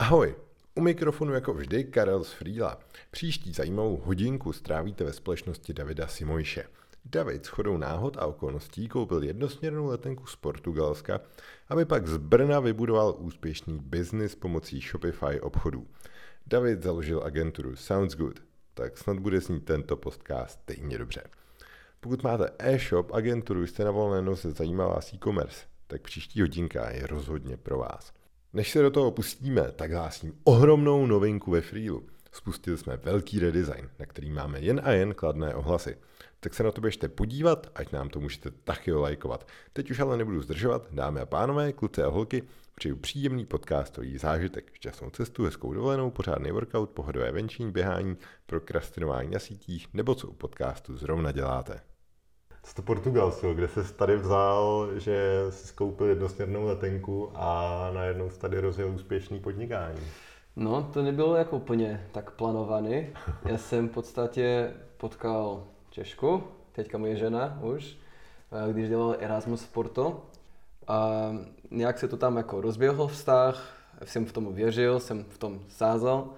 Ahoj, u mikrofonu jako vždy Karel z Frýla. Příští zajímavou hodinku strávíte ve společnosti Davida Simojše. David s chodou náhod a okolností koupil jednosměrnou letenku z Portugalska, aby pak z Brna vybudoval úspěšný biznis pomocí Shopify obchodů. David založil agenturu Sounds Good, tak snad bude snít tento podcast stejně dobře. Pokud máte e-shop, agenturu, jste na volné noze, zajímá vás e-commerce, tak příští hodinka je rozhodně pro vás. Než se do toho pustíme, tak hlásím ohromnou novinku ve Freelu. Spustili jsme velký redesign, na který máme jen a jen kladné ohlasy. Tak se na to běžte podívat, ať nám to můžete taky lajkovat. Teď už ale nebudu zdržovat, dámy a pánové, kluci a holky, přeju příjemný podcastový zážitek, šťastnou cestu, hezkou dovolenou, pořádný workout, pohodové venčení, běhání, prokrastinování na sítích, nebo co u podcastu zrovna děláte. Z to Portugalsko, kde se tady vzal, že si skoupil jednosměrnou letenku a najednou se tady rozjel úspěšný podnikání. No, to nebylo jako úplně tak plánovaný. Já jsem v podstatě potkal Češku, teďka moje žena už, když dělal Erasmus v Porto. A nějak se to tam jako rozběhl vztah, jsem v tom věřil, jsem v tom sázal.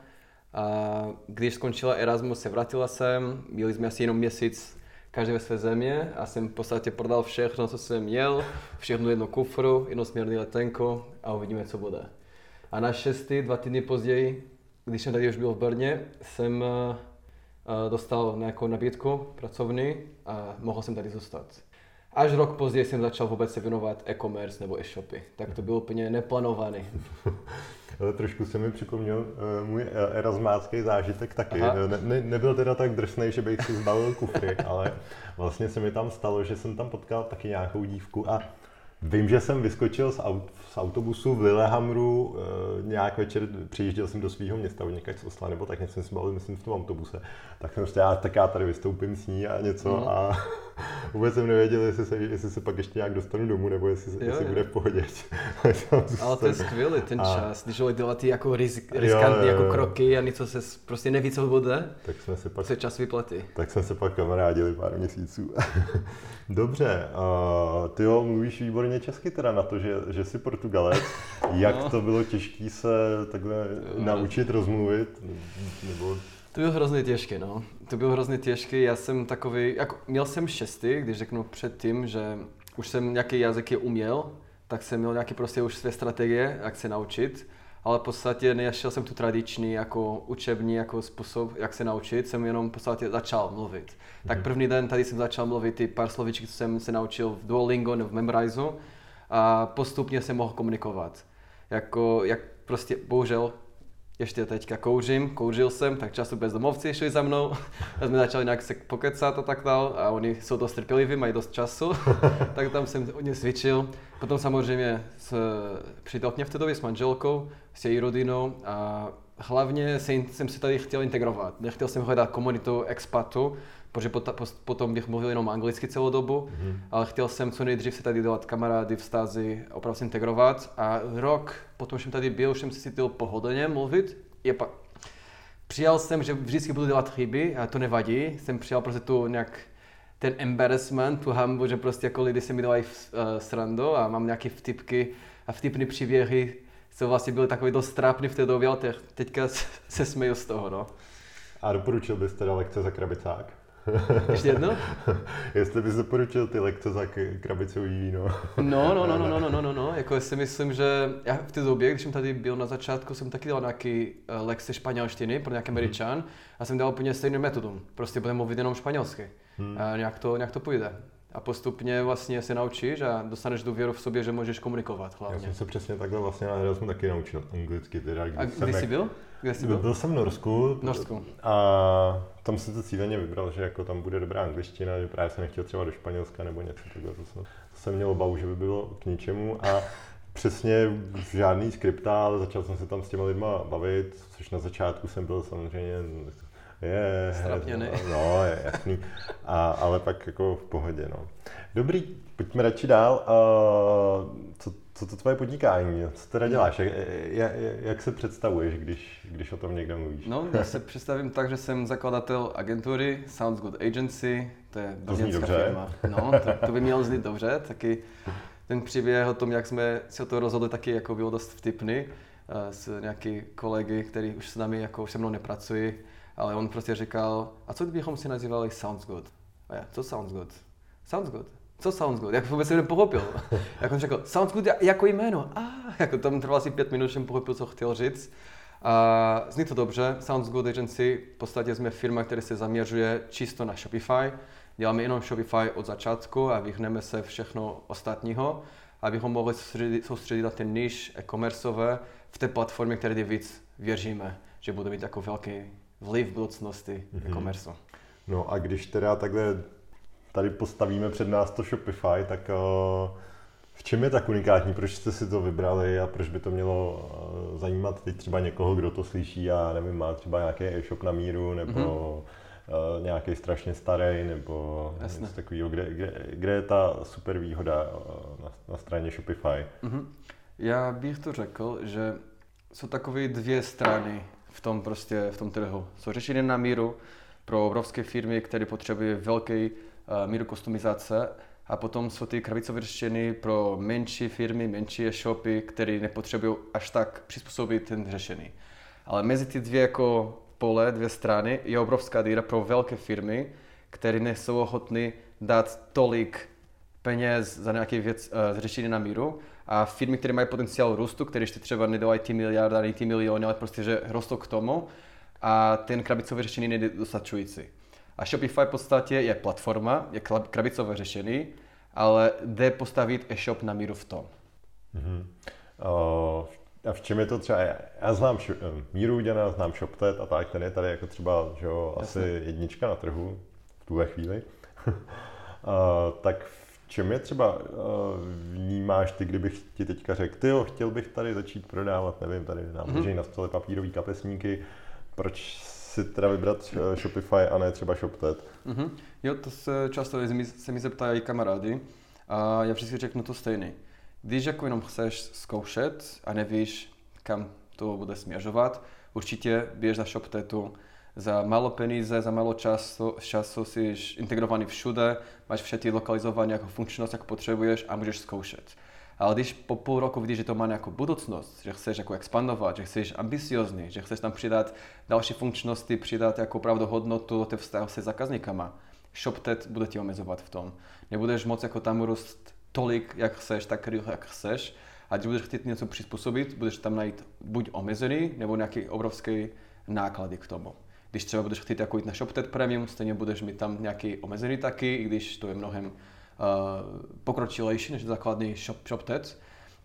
A když skončila Erasmus, se vrátila jsem, byli jsme asi jenom měsíc každý ve své země a jsem v podstatě prodal všechno, co jsem měl, všechno jedno kufru, jednosměrný letenko a uvidíme, co bude. A na šestý, dva týdny později, když jsem tady už byl v Brně, jsem uh, dostal nějakou nabídku pracovní a mohl jsem tady zůstat. Až rok později jsem začal vůbec se věnovat e-commerce nebo e-shopy. Tak to bylo úplně neplánovaný. Ale trošku se mi připomněl uh, můj erasmácký zážitek taky. Ne, ne, nebyl teda tak drsný, že bych si zbavil kufry, ale vlastně se mi tam stalo, že jsem tam potkal taky nějakou dívku a Vím, že jsem vyskočil z, aut, z autobusu v Lillehammeru e, nějak večer, přijížděl jsem do svého města, od někač z Osla, nebo tak něco jsem si bavil, myslím, v tom autobuse. Tak jsem prostě, já, tak já tady vystoupím s ní a něco no. a vůbec jsem nevěděl, jestli se, jestli se pak ještě nějak dostanu domů, nebo jestli, jo, jestli jo. bude v pohodě. Ale to je skvělý ten a... čas, když člověk dělá ty jako risk, riskantní jako kroky a něco se prostě neví, co bude, tak jsme se pak, se čas vyplatí. Tak jsme se pak kamarádili pár měsíců. Dobře, uh, ty jo, mluvíš výborně česky teda na to, že, že jsi Portugalec. Jak no. to bylo těžké se takhle jo. naučit rozmluvit? Nebo... To bylo hrozně těžké, no. To bylo hrozně těžké. Já jsem takový, jako, měl jsem šestý, když řeknu předtím, že už jsem nějaký jazyky uměl, tak jsem měl nějaké prostě už své strategie, jak se naučit ale v podstatě nešel jsem tu tradiční jako učební jako způsob, jak se naučit, jsem jenom v podstatě začal mluvit. Tak mhm. první den tady jsem začal mluvit ty pár slovíček, co jsem se naučil v Duolingo nebo v Memrise a postupně jsem mohl komunikovat. Jako, jak prostě, bohužel, ještě teďka kouřím, kouřil jsem, tak často bezdomovci šli za mnou, a jsme začali nějak se pokecat a tak dál a oni jsou dost trpěliví, mají dost času, tak tam jsem hodně cvičil. Potom samozřejmě s přítelkyně v té době s manželkou, s její rodinou a hlavně jsem se tady chtěl integrovat. Nechtěl jsem hledat komunitu expatu, protože potom bych mluvil jenom anglicky celou dobu, mm-hmm. ale chtěl jsem co nejdřív se tady dělat kamarády, vztazy, opravdu se integrovat a rok potom, jsem tady byl, už jsem si cítil pohodlně mluvit. Je pa... Přijal jsem, že vždycky budu dělat chyby a to nevadí. Jsem přijal prostě tu nějak ten embarrassment, tu hambu, že prostě jako lidi se mi dávají uh, srandu a mám nějaké vtipky a vtipné příběhy, co vlastně byly takový dost trápný v té době, ale teďka se směju z toho, no. A doporučil bys teda lekce za krabicák? Ještě jedno? Jestli bys doporučil ty lekce za krabicový víno. no, no, no, no, no, no, no, no, no, jako já si myslím, že já v té době, když jsem tady byl na začátku, jsem taky dal nějaký uh, lekce španělštiny pro nějaký američan mm. a jsem dal úplně stejnou metodu. Prostě budeme mluvit jenom španělsky. Mm. A nějak to, nějak to půjde a postupně vlastně se naučíš a dostaneš důvěru v sobě, že můžeš komunikovat hlavně. Já jsem se přesně takhle vlastně na Erasmu taky naučil anglicky. Teda, a kde jsi byl? Kde jsi byl? Byl jsem v Norsku. V Norsku. A tam jsem to cíleně vybral, že jako tam bude dobrá angličtina, že právě jsem nechtěl třeba do Španělska nebo něco takhle. To jsem, to jsem měl obavu, že by bylo k ničemu a přesně žádný skripta, ale začal jsem se tam s těma lidma bavit, což na začátku jsem byl samozřejmě je, Strapněný. No, je jasný. A, ale pak jako v pohodě, no. Dobrý, pojďme radši dál. Uh, co, co to tvoje podnikání? Co teda děláš? Jak, jak, jak se představuješ, když, když o tom někde mluvíš? No, já se představím tak, že jsem zakladatel agentury Sounds Good Agency, to je brněnská firma. No, to, to by mělo znít dobře, taky ten příběh o tom, jak jsme si o to rozhodli, taky jako bylo dost vtipný. s nějaký kolegy, který už s námi jako se mnou nepracují, ale on prostě říkal, a co kdybychom si nazývali Sounds Good? A já, co Sounds Good? Sounds Good. Co Sounds Good? Jak vůbec jsem nepochopil. jak on řekl, Sounds Good jako jméno. A ah, jako tam trvalo asi pět minut, že jsem pochopil, co chtěl říct. A zní to dobře. Sounds Good Agency, v podstatě jsme firma, která se zaměřuje čisto na Shopify. Děláme jenom Shopify od začátku a vyhneme se všechno ostatního, abychom mohli soustředit, soustředit na ten niž e-commerceové v té platformě, které víc věříme, že bude mít jako velký vliv v budoucnosti mm-hmm. e-commerce. No a když teda takhle tady postavíme před nás to Shopify, tak uh, v čem je tak unikátní? Proč jste si to vybrali a proč by to mělo uh, zajímat teď třeba někoho, kdo to slyší a nevím, má třeba nějaký e-shop na míru nebo mm-hmm. uh, nějaký strašně starý nebo Jasne. něco takového, kde, kde, kde je ta super výhoda uh, na, na straně Shopify? Mm-hmm. Já bych to řekl, že jsou takové dvě strany v tom prostě, v tom trhu. Jsou řešení na míru pro obrovské firmy, které potřebují velký uh, míru kustomizace a potom jsou ty krabicové řešení pro menší firmy, menší e-shopy, které nepotřebují až tak přizpůsobit ten řešení. Ale mezi ty dvě jako pole, dvě strany, je obrovská díra pro velké firmy, které nejsou ochotny dát tolik peněz za nějaké věc, uh, řešení na míru a firmy, které mají potenciál růstu, které ještě třeba nedávají ty miliardy ani ty miliony, ale prostě, že rostou k tomu a ten krabicové řešení není dostačující. A Shopify v podstatě je platforma, je krabicové řešení, ale jde postavit e-shop na míru v tom. Mm-hmm. Uh, a v čem je to třeba, já znám š- míru udělaná, znám ShopTet a tak, ten je tady jako třeba že jo, asi jednička na trhu v tuhle chvíli. uh, tak čem je třeba uh, vnímáš ty, kdybych ti teďka řekl, ty jo, chtěl bych tady začít prodávat, nevím, tady nám mm-hmm. na stole papírový kapesníky, proč si teda vybrat uh, Shopify a ne třeba ShopTet? Mm-hmm. Jo, to se často se mi zeptají kamarády a já vždycky řeknu to stejné. Když jako jenom chceš zkoušet a nevíš, kam to bude směřovat, určitě běž na ShopTetu, za málo peníze, za málo času, času jsi integrovaný všude, máš všetky lokalizované jako funkčnost, jak potřebuješ a můžeš zkoušet. Ale když po půl roku vidíš, že to má nějakou budoucnost, že chceš jako expandovat, že chceš ambiciozní, že chceš tam přidat další funkčnosti, přidat jako opravdu hodnotu do těch vztahu se zákazníkama, ShopTet bude ti omezovat v tom. Nebudeš moc jako tam růst tolik, jak chceš, tak rychle, jak chceš. A když budeš chtít něco přizpůsobit, budeš tam najít buď omezený, nebo nějaký obrovský náklady k tomu. Když třeba budeš chtít jako jít na ShopTet Premium, stejně budeš mít tam nějaký omezený taky, i když to je mnohem uh, pokročilejší než základní shop, ShopTet.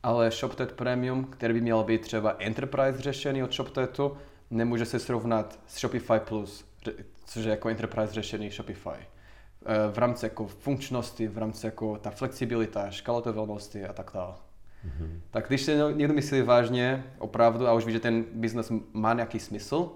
Ale ShopTet Premium, který by měl být třeba Enterprise řešený od ShopTetu, nemůže se srovnat s Shopify Plus, což je jako Enterprise řešený Shopify. Uh, v rámci jako funkčnosti, v rámci jako ta flexibilita, škalotovatelnosti a tak dále. Mm-hmm. Tak když se někdo myslí vážně, opravdu, a už ví, že ten biznes má nějaký smysl,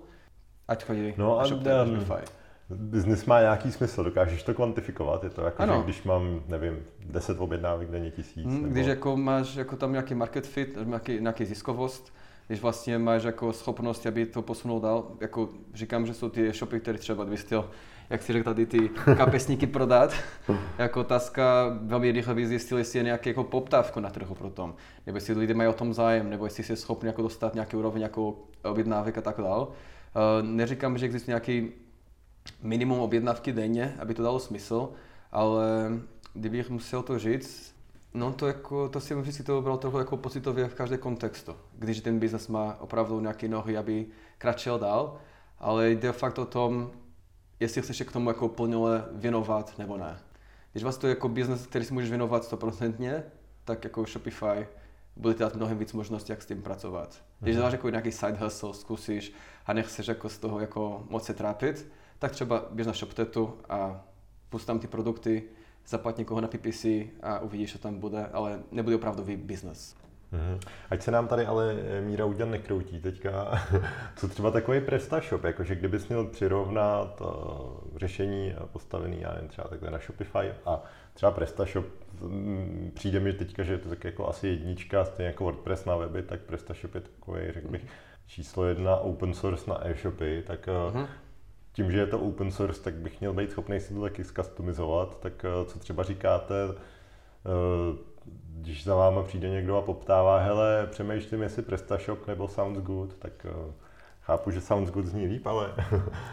Ať chodí no a Shopify. Biznis má nějaký smysl, dokážeš to kvantifikovat? Je to jako, ano. že když mám, nevím, 10 objednávek denně tisíc? Hmm, nebo... Když jako máš jako tam nějaký market fit, nějaký, nějaký ziskovost, když vlastně máš jako schopnost, aby to posunul dál, jako říkám, že jsou ty shopy, které třeba bys chtěl, jak si řekl tady, ty kapesníky prodat, jako otázka velmi rychle by zjistil, jestli je nějaký jako poptávku na trhu pro tom, nebo jestli lidé mají o tom zájem, nebo jestli jsi schopný jako dostat nějaký úroveň jako objednávek a tak dále. Eh, neříkám, že existuje nějaký minimum objednávky denně, aby to dalo smysl, ale kdybych musel to říct, no to, jako, to si vždycky to bral trochu jako pocitově v každém kontextu. Když ten biznes má opravdu nějaké nohy, aby kračil dál, ale jde fakt o tom, jestli chceš k tomu jako plně věnovat nebo ne. Když vás to je jako biznes, který si můžeš věnovat stoprocentně, tak jako Shopify budete dát mnohem víc možností, jak s tím pracovat. Když mm-hmm. dáš jako nějaký side hustle, zkusíš a nechceš jako z toho jako moc se trápit, tak třeba běž na ShopTetu a pust tam ty produkty, zaplat někoho na PPC a uvidíš, co tam bude, ale nebude opravdový business. Mm-hmm. Ať se nám tady ale eh, Míra Uděl nekroutí teďka, co třeba takový PrestaShop, jakože kdybys měl přirovnat uh, řešení postavený, já nevím, třeba takhle na Shopify a třeba PrestaShop, mm, přijde mi teďka, že je to tak jako asi jednička, stejně jako WordPress na weby, tak PrestaShop je takový, řekl bych, číslo jedna open source na e-shopy, tak uh-huh. tím, že je to open source, tak bych měl být schopný si to taky zcustomizovat, tak uh, co třeba říkáte, uh, když za váma přijde někdo a poptává, hele, přemýšlím, jestli PrestaShop nebo Sounds Good, tak chápu, že Sounds Good zní líp, ale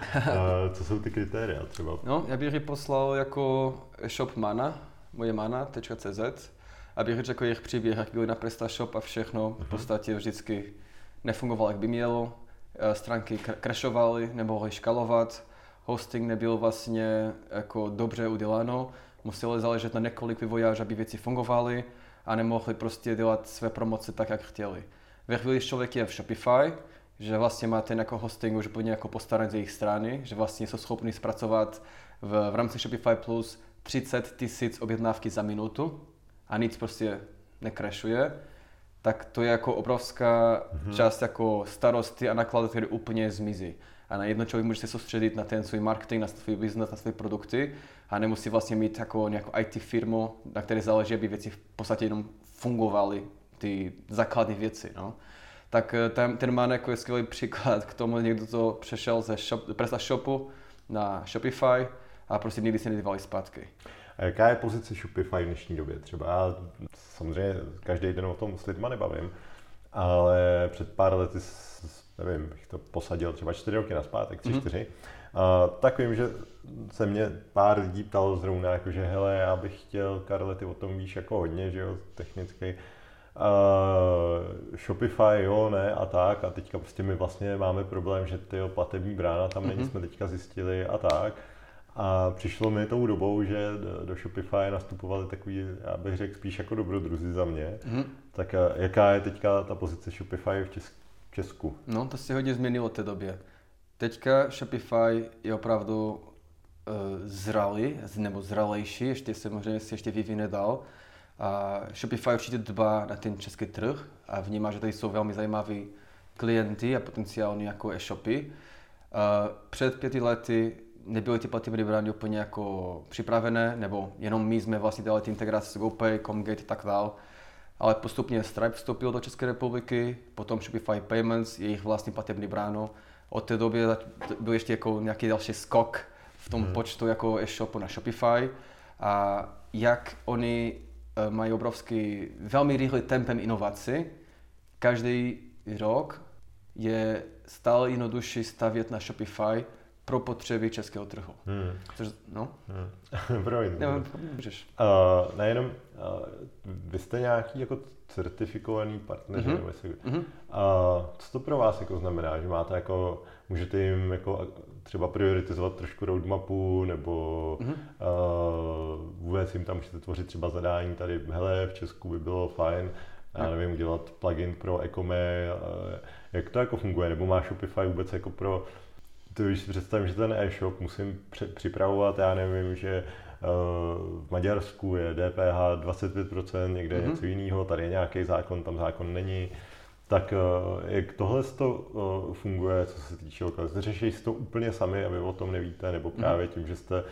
co jsou ty kritéria třeba? No, já bych ji poslal jako shop mana, moje mana.cz, abych řekl jejich příběh, jak byli na PrestaShop a všechno. V mhm. podstatě vždycky nefungovalo, jak by mělo. Eh, stránky crashovaly, nemohly škalovat, hosting nebyl vlastně jako dobře uděláno, muselo záležet na několik vývojářů, aby věci fungovaly a nemohli prostě dělat své promoce tak, jak chtěli. Ve chvíli, když člověk je v Shopify, že vlastně má ten jako hosting už úplně jako postarat z jejich strany, že vlastně jsou schopni zpracovat v, v rámci Shopify Plus 30 tisíc objednávky za minutu a nic prostě nekrešuje, tak to je jako obrovská mm-hmm. část jako starosti a nákladu, které úplně zmizí. A na jedno člověk může se soustředit na ten svůj marketing, na svůj business, na své produkty a nemusí vlastně mít jako nějakou IT firmu, na které záleží, aby věci v podstatě jenom fungovaly, ty základní věci. No. Tak eh, ten, ten má jako je skvělý příklad k tomu, někdo to přešel ze shop, Shopu na Shopify a prostě nikdy se nedívali zpátky. A jaká je pozice Shopify v dnešní době? Třeba já samozřejmě každý den o tom s lidma nebavím, ale před pár lety, nevím, bych to posadil třeba čtyři roky na zpátek, tři, mm-hmm. čtyři, a, tak vím, že se mě pár lidí ptalo zrovna, jako že hele, já bych chtěl, Karle, ty o tom víš jako hodně, že jo, technicky, Uh, Shopify, jo, ne, a tak. A teďka prostě my vlastně máme problém, že ty platební brána tam není, mm-hmm. jsme teďka zjistili a tak. A přišlo mi tou dobou, že do Shopify nastupovali takový, já bych řekl, spíš jako dobrodruzi za mě. Mm. Tak jaká je teďka ta pozice Shopify v Česku? No, to se hodně změnilo v té době. Teďka Shopify je opravdu uh, zralý, nebo zralejší, ještě se možná se ještě vyvine dál. A Shopify určitě dbá na ten český trh a vnímá, že tady jsou velmi zajímaví klienty a potenciálně jako e-shopy. Uh, před pěti lety nebyly ty platební brány úplně jako připravené, nebo jenom my jsme vlastně dělali ty integrace s GoPay, Comgate a tak dále. Ale postupně Stripe vstoupil do České republiky, potom Shopify Payments, jejich vlastní platební bráno. Od té doby byl ještě jako nějaký další skok v tom hmm. počtu jako e-shopu na Shopify. A jak oni mají obrovský, velmi rychlý tempem inovací, každý rok je stále jednodušší stavět na Shopify, pro potřeby českého trhu. Hmm. Což, no? Hmm. Promiň. Ne, můžeš. Uh, nejenom, uh, vy jste nějaký jako certifikovaný partner, mm-hmm. nebo jestli, mm-hmm. uh, co to pro vás jako znamená, že máte jako, můžete jim jako třeba prioritizovat trošku roadmapu, nebo mm-hmm. uh, vůbec jim tam můžete tvořit třeba zadání tady, hele, v Česku by bylo fajn, já nevím, udělat plugin pro Ecome, uh, jak to jako funguje, nebo má Shopify vůbec jako pro to když si představím, že ten e-shop musím připravovat, já nevím, že uh, v Maďarsku je DPH 25%, někde mm-hmm. něco jiného, tady je nějaký zákon, tam zákon není. Tak uh, jak tohle to uh, funguje, co se týče lokalizace? Řeší si to úplně sami a vy o tom nevíte, nebo mhm. právě tím, že jste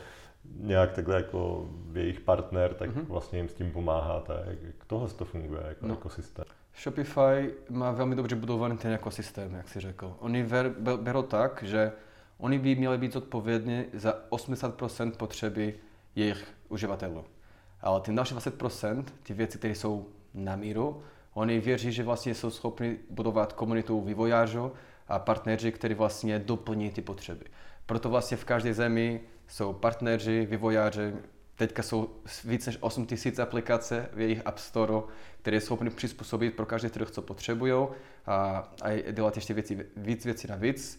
nějak takhle jako jejich partner, tak mm-hmm. vlastně jim s tím pomáháte. Jak, jak tohle to funguje jako no. ekosystém? Shopify má velmi dobře budovaný ten ekosystém, jak si řekl. Oni berou tak, že Oni by měli být zodpovědní za 80% potřeby jejich uživatelů. Ale ty další 20%, ty věci, které jsou na míru, oni věří, že vlastně jsou schopni budovat komunitu vývojářů a partneři, kteří vlastně doplní ty potřeby. Proto vlastně v každé zemi jsou partneři, vývojáři, teďka jsou více než 8 000 aplikace v jejich App Store, které jsou schopni přizpůsobit pro každý trh, co potřebují a, a dělat ještě věci, víc věcí na víc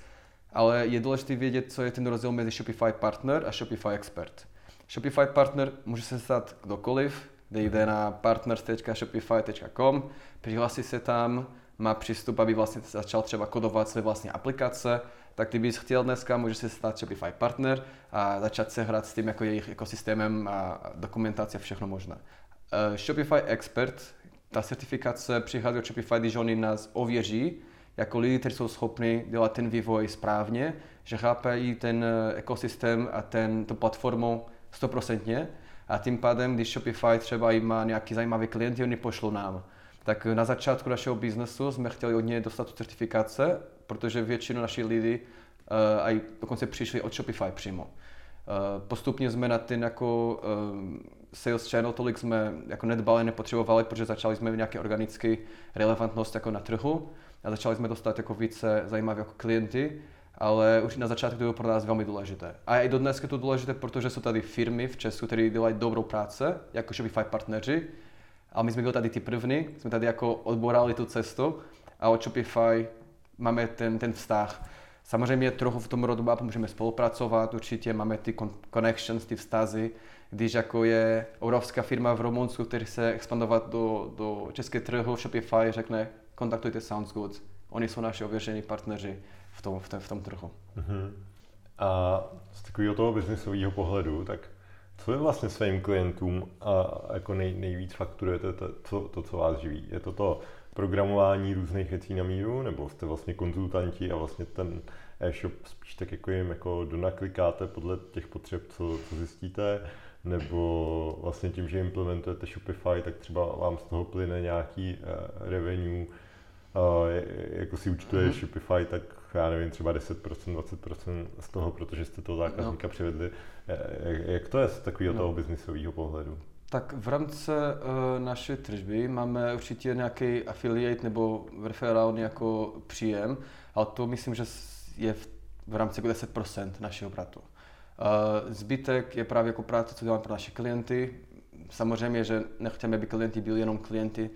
ale je důležité vědět, co je ten rozdíl mezi Shopify Partner a Shopify Expert. Shopify Partner může se stát kdokoliv, jde na partners.shopify.com, přihlásí se tam, má přístup, aby vlastně začal třeba kodovat své vlastní aplikace, tak kdybys chtěl dneska, může se stát Shopify Partner a začít se hrát s tím jako jejich ekosystémem a dokumentace všechno možné. Uh, Shopify Expert, ta certifikace přichází od Shopify, když oni nás ověří, jako lidi, kteří jsou schopni dělat ten vývoj správně, že chápají ten eh, ekosystém a ten, tu platformu stoprocentně a tím pádem, když Shopify třeba má nějaký zajímavý klient, oni pošlou nám. Tak na začátku našeho biznesu jsme chtěli od něj dostat tu certifikace, protože většinu našich lidí uh, aj dokonce přišli od Shopify přímo. Uh, postupně jsme na ten jako uh, sales channel tolik jsme jako nedbali, nepotřebovali, protože začali jsme nějaké organické relevantnost jako na trhu a začali jsme dostat jako více zajímavé jako klienty, ale už na začátku to bylo pro nás velmi důležité. A i dodnes je to důležité, protože jsou tady firmy v Česku, které dělají dobrou práce, jako Shopify partneři, ale my jsme byli tady ty první, jsme tady jako odborali tu cestu a od Shopify máme ten, ten vztah. Samozřejmě trochu v tom roadmapu můžeme spolupracovat, určitě máme ty connections, ty vztazy, když jako je obrovská firma v Rumunsku, který chce expandovat do, do české trhu, Shopify řekne, kontaktujte SoundsGoods, oni jsou naši ověření partneři v tom, v tom, v tom trhu. Uh-huh. A z takového toho biznisového pohledu, tak co je vlastně svým klientům a jako nej, nejvíc fakturujete to, to, to, co vás živí? Je to to programování různých věcí na míru, nebo jste vlastně konzultanti a vlastně ten e-shop spíš tak jako jim jako donaklikáte podle těch potřeb, co, co zjistíte, nebo vlastně tím, že implementujete Shopify, tak třeba vám z toho plyne nějaký uh, revenue, jako si účtuje mm-hmm. Shopify, tak já nevím, třeba 10%, 20% z toho, protože jste toho zákazníka no. přivedli. Jak to je z takového no. toho biznisového pohledu? Tak v rámci uh, naší tržby máme určitě nějaký affiliate nebo referální jako příjem, ale to myslím, že je v, v rámci 10% našeho obratu. Uh, zbytek je právě jako práce, co děláme pro naše klienty. Samozřejmě, že nechceme, aby klienti byli jenom klienty,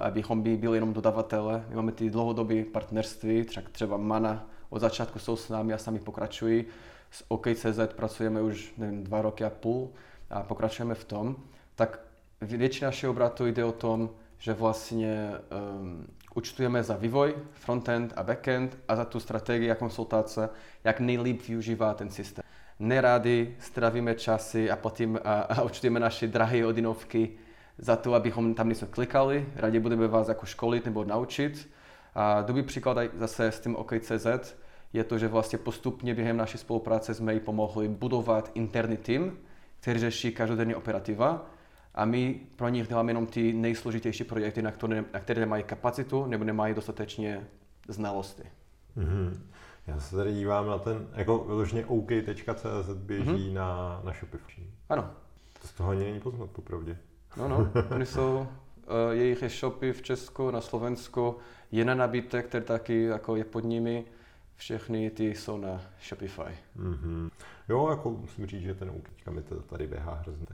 abychom by byli jenom dodavatele. My máme ty dlouhodobé partnerství, třeba, třeba Mana od začátku jsou s námi a sami pokračují. S OK.cz pracujeme už nevím, dva roky a půl a pokračujeme v tom. Tak většina našeho obratu jde o tom, že vlastně um, účtujeme za vývoj, frontend a backend a za tu strategii a konsultace, jak nejlíp využívá ten systém neradi stravíme časy a potom a, a účtujeme naše drahé hodinovky za to, abychom tam něco klikali. Rádi budeme vás jako školit nebo naučit. A dobrý příklad zase s tím OK.cz je to, že vlastně postupně během naší spolupráce jsme jí pomohli budovat interní tým, který řeší každodenní operativa a my pro nich děláme jenom ty nejsložitější projekty, na které, na které nemají kapacitu nebo nemají dostatečně znalosti. Mm-hmm. Já se tady dívám na ten, jako vyloženě OK.cz běží mm-hmm. na, na Shopify. Ano. To z toho ani není poznat, popravdě. No, no, oni jsou, uh, jejich e-shopy v Česku, na Slovensku, je na nabídek, který taky jako je pod nimi, všechny ty jsou na Shopify. Mm-hmm. Jo, jako musím říct, že ten OK mi to tady běhá hrozně.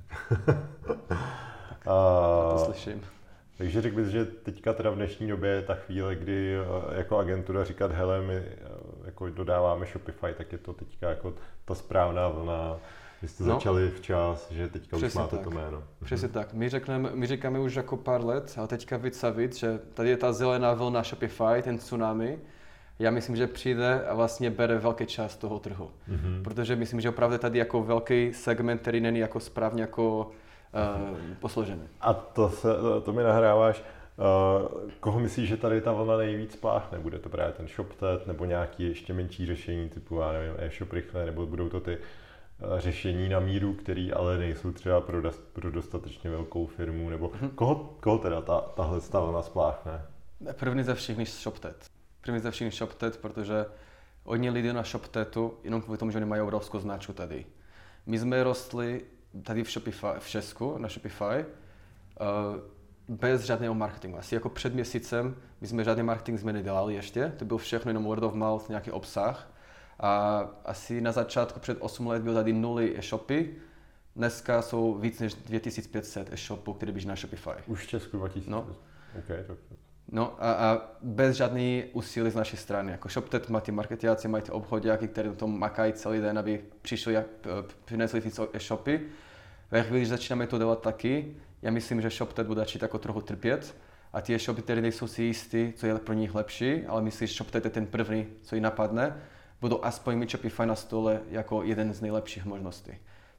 tak, uh, to slyším. Takže řekl bys, že teďka teda v dnešní době je ta chvíle, kdy eh, jako agentura říkat, hele, my eh, jako dodáváme Shopify, tak je to teďka jako ta správná vlna, vy jste no, začali včas, že teďka už máte tak. to jméno. Přesně mhm. tak. My, řekneme, my říkáme už jako pár let, ale teďka víc a víc, že tady je ta zelená vlna Shopify, ten tsunami. Já myslím, že přijde a vlastně bere velký čas toho trhu. Mm-hmm. Protože myslím, že opravdu tady jako velký segment, který není jako správně jako uh, posložené. A to, se, to mi nahráváš. Uh, koho myslíš, že tady ta vlna nejvíc pláchne? Bude to právě ten ShopTet nebo nějaký ještě menší řešení typu, já nevím, e-shop rychle, nebo budou to ty řešení na míru, který ale nejsou třeba pro, pro dostatečně velkou firmu, nebo mm-hmm. koho, koho teda ta, tahle ta vlna spláchne? První ze všech ShopTet. První ze všech ShopTet, protože oni lidi na ShopTetu jenom kvůli tomu, že oni mají obrovskou značku tady. My jsme rostli tady v Shopify, v Česku, na Shopify, uh, bez žádného marketingu. Asi jako před měsícem my jsme žádný marketing jsme nedělali ještě, to byl všechno jenom word of mouth, nějaký obsah. A asi na začátku před 8 let byl tady nuly e-shopy, dneska jsou víc než 2500 e-shopů, které běží na Shopify. Už v Česku 2000? No. Okay, tak. No a, a bez žádný úsilí z naší strany. Jako ShopTet má ty marketiáci, mají ty obchodáky, které na tom makají celý den, aby přišli a přinesli ty e-shopy. Ve chvíli, když začínáme to dělat taky, já myslím, že ShopTet bude začít jako trochu trpět a ty e-shopy, které nejsou si jistí, co je pro nich lepší, ale myslí, že ShopTet je ten první, co ji napadne, budou aspoň mít Shopify na stole jako jeden z nejlepších možností.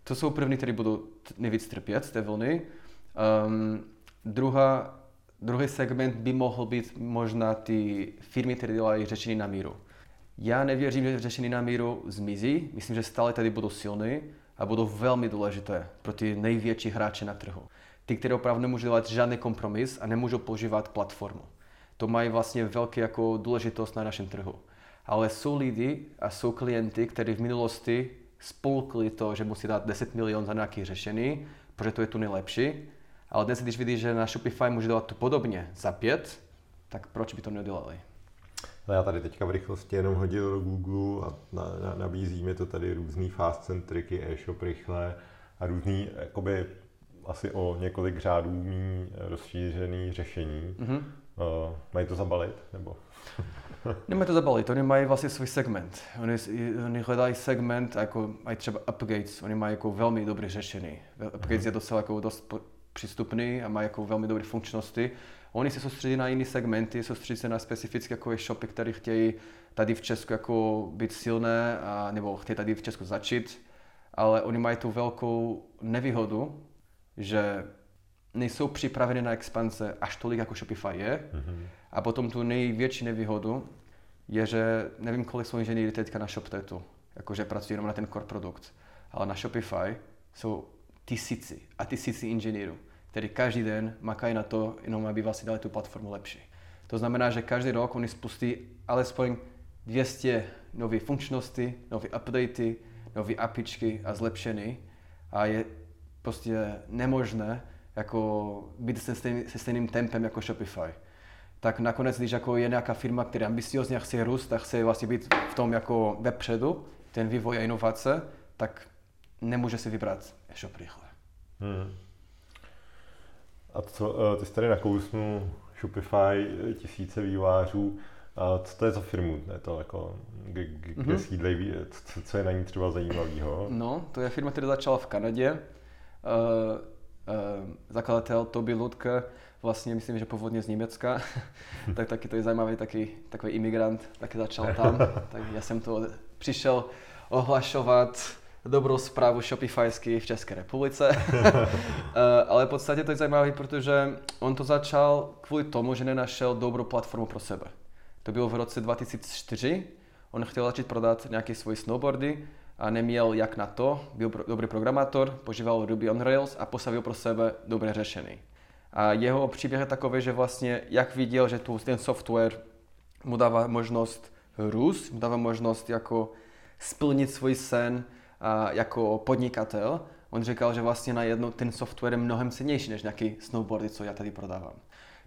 To jsou první, které budou nejvíc trpět z té vlny. Um, druhá Druhý segment by mohl být možná ty firmy, které dělají řešení na míru. Já nevěřím, že řešení na míru zmizí. Myslím, že stále tady budou silné a budou velmi důležité pro ty největší hráče na trhu. Ty, které opravdu nemůžou dělat žádný kompromis a nemůžou používat platformu. To mají vlastně velký jako důležitost na našem trhu. Ale jsou lidi a jsou klienty, kteří v minulosti spolkli to, že musí dát 10 milionů za nějaké řešení, protože to je tu nejlepší. Ale dnes, když vidíš, že na Shopify může dělat to podobně za pět, tak proč by to neudělali? No já tady teďka v rychlosti jenom hodil do Google a na, na, nabízí mi to tady různý fast centriky, e-shop rychle a různý, jakoby asi o několik řádů mý rozšířený řešení. Mm-hmm. Uh, mají to zabalit, nebo? Nemají to zabalit, oni mají vlastně svůj segment. Oni, oni hledají segment, jako mají třeba upgrades, oni mají jako velmi dobrý řešení. Upgrades mm-hmm. je docela jako dost přístupný a mají jako velmi dobré funkčnosti. Oni se soustředí na jiné segmenty, soustředí se na specifické jako shopy, které chtějí tady v Česku jako být silné, a, nebo chtějí tady v Česku začít, ale oni mají tu velkou nevýhodu, že nejsou připraveni na expanze až tolik, jako Shopify je. Mm-hmm. A potom tu největší nevýhodu je, že nevím, kolik jsou inženýři teďka na ShopTetu, jakože pracují jenom na ten core produkt, ale na Shopify jsou tisíci a tisíci inženýrů, kteří každý den makají na to, jenom aby vlastně dali tu platformu lepší. To znamená, že každý rok oni spustí alespoň 200 nové funkčnosti, nové updaty, nové apičky a zlepšení a je prostě nemožné jako být se, stejný, se stejným tempem jako Shopify. Tak nakonec, když jako je nějaká firma, která ambiciozně chce růst a chce vlastně být v tom jako vepředu, ten vývoj a inovace, tak nemůže si vybrat e-shop rychle. Hmm. A co, eh, ty jsi tady nakousnul Shopify, tisíce vývářů, a co to je za firmu? Je to jako, kde mm-hmm. sídlej, co, co je na ní třeba zajímavého? No, to je firma, která začala v Kanadě. Uh, zakladatel Toby Ludke, vlastně myslím, že původně z Německa, tak taky to je zajímavý taky, takový imigrant, taky začal tam. tak já jsem to přišel ohlašovat dobrou zprávu Shopifysky v České republice. Eh, ale v podstatě to je zajímavé, protože on to začal kvůli tomu, že nenašel dobrou platformu pro sebe. To bylo v roce 2004. On chtěl začít prodat nějaké svoje snowboardy a neměl jak na to. Byl pro, dobrý programátor, používal Ruby on Rails a postavil pro sebe dobré řešení. A jeho příběh je takový, že vlastně jak viděl, že tu, ten software mu dává možnost růst, mu dává možnost jako splnit svůj sen, a jako podnikatel, on říkal, že vlastně na jedno ten software je mnohem cenější než nějaký snowboardy, co já tady prodávám.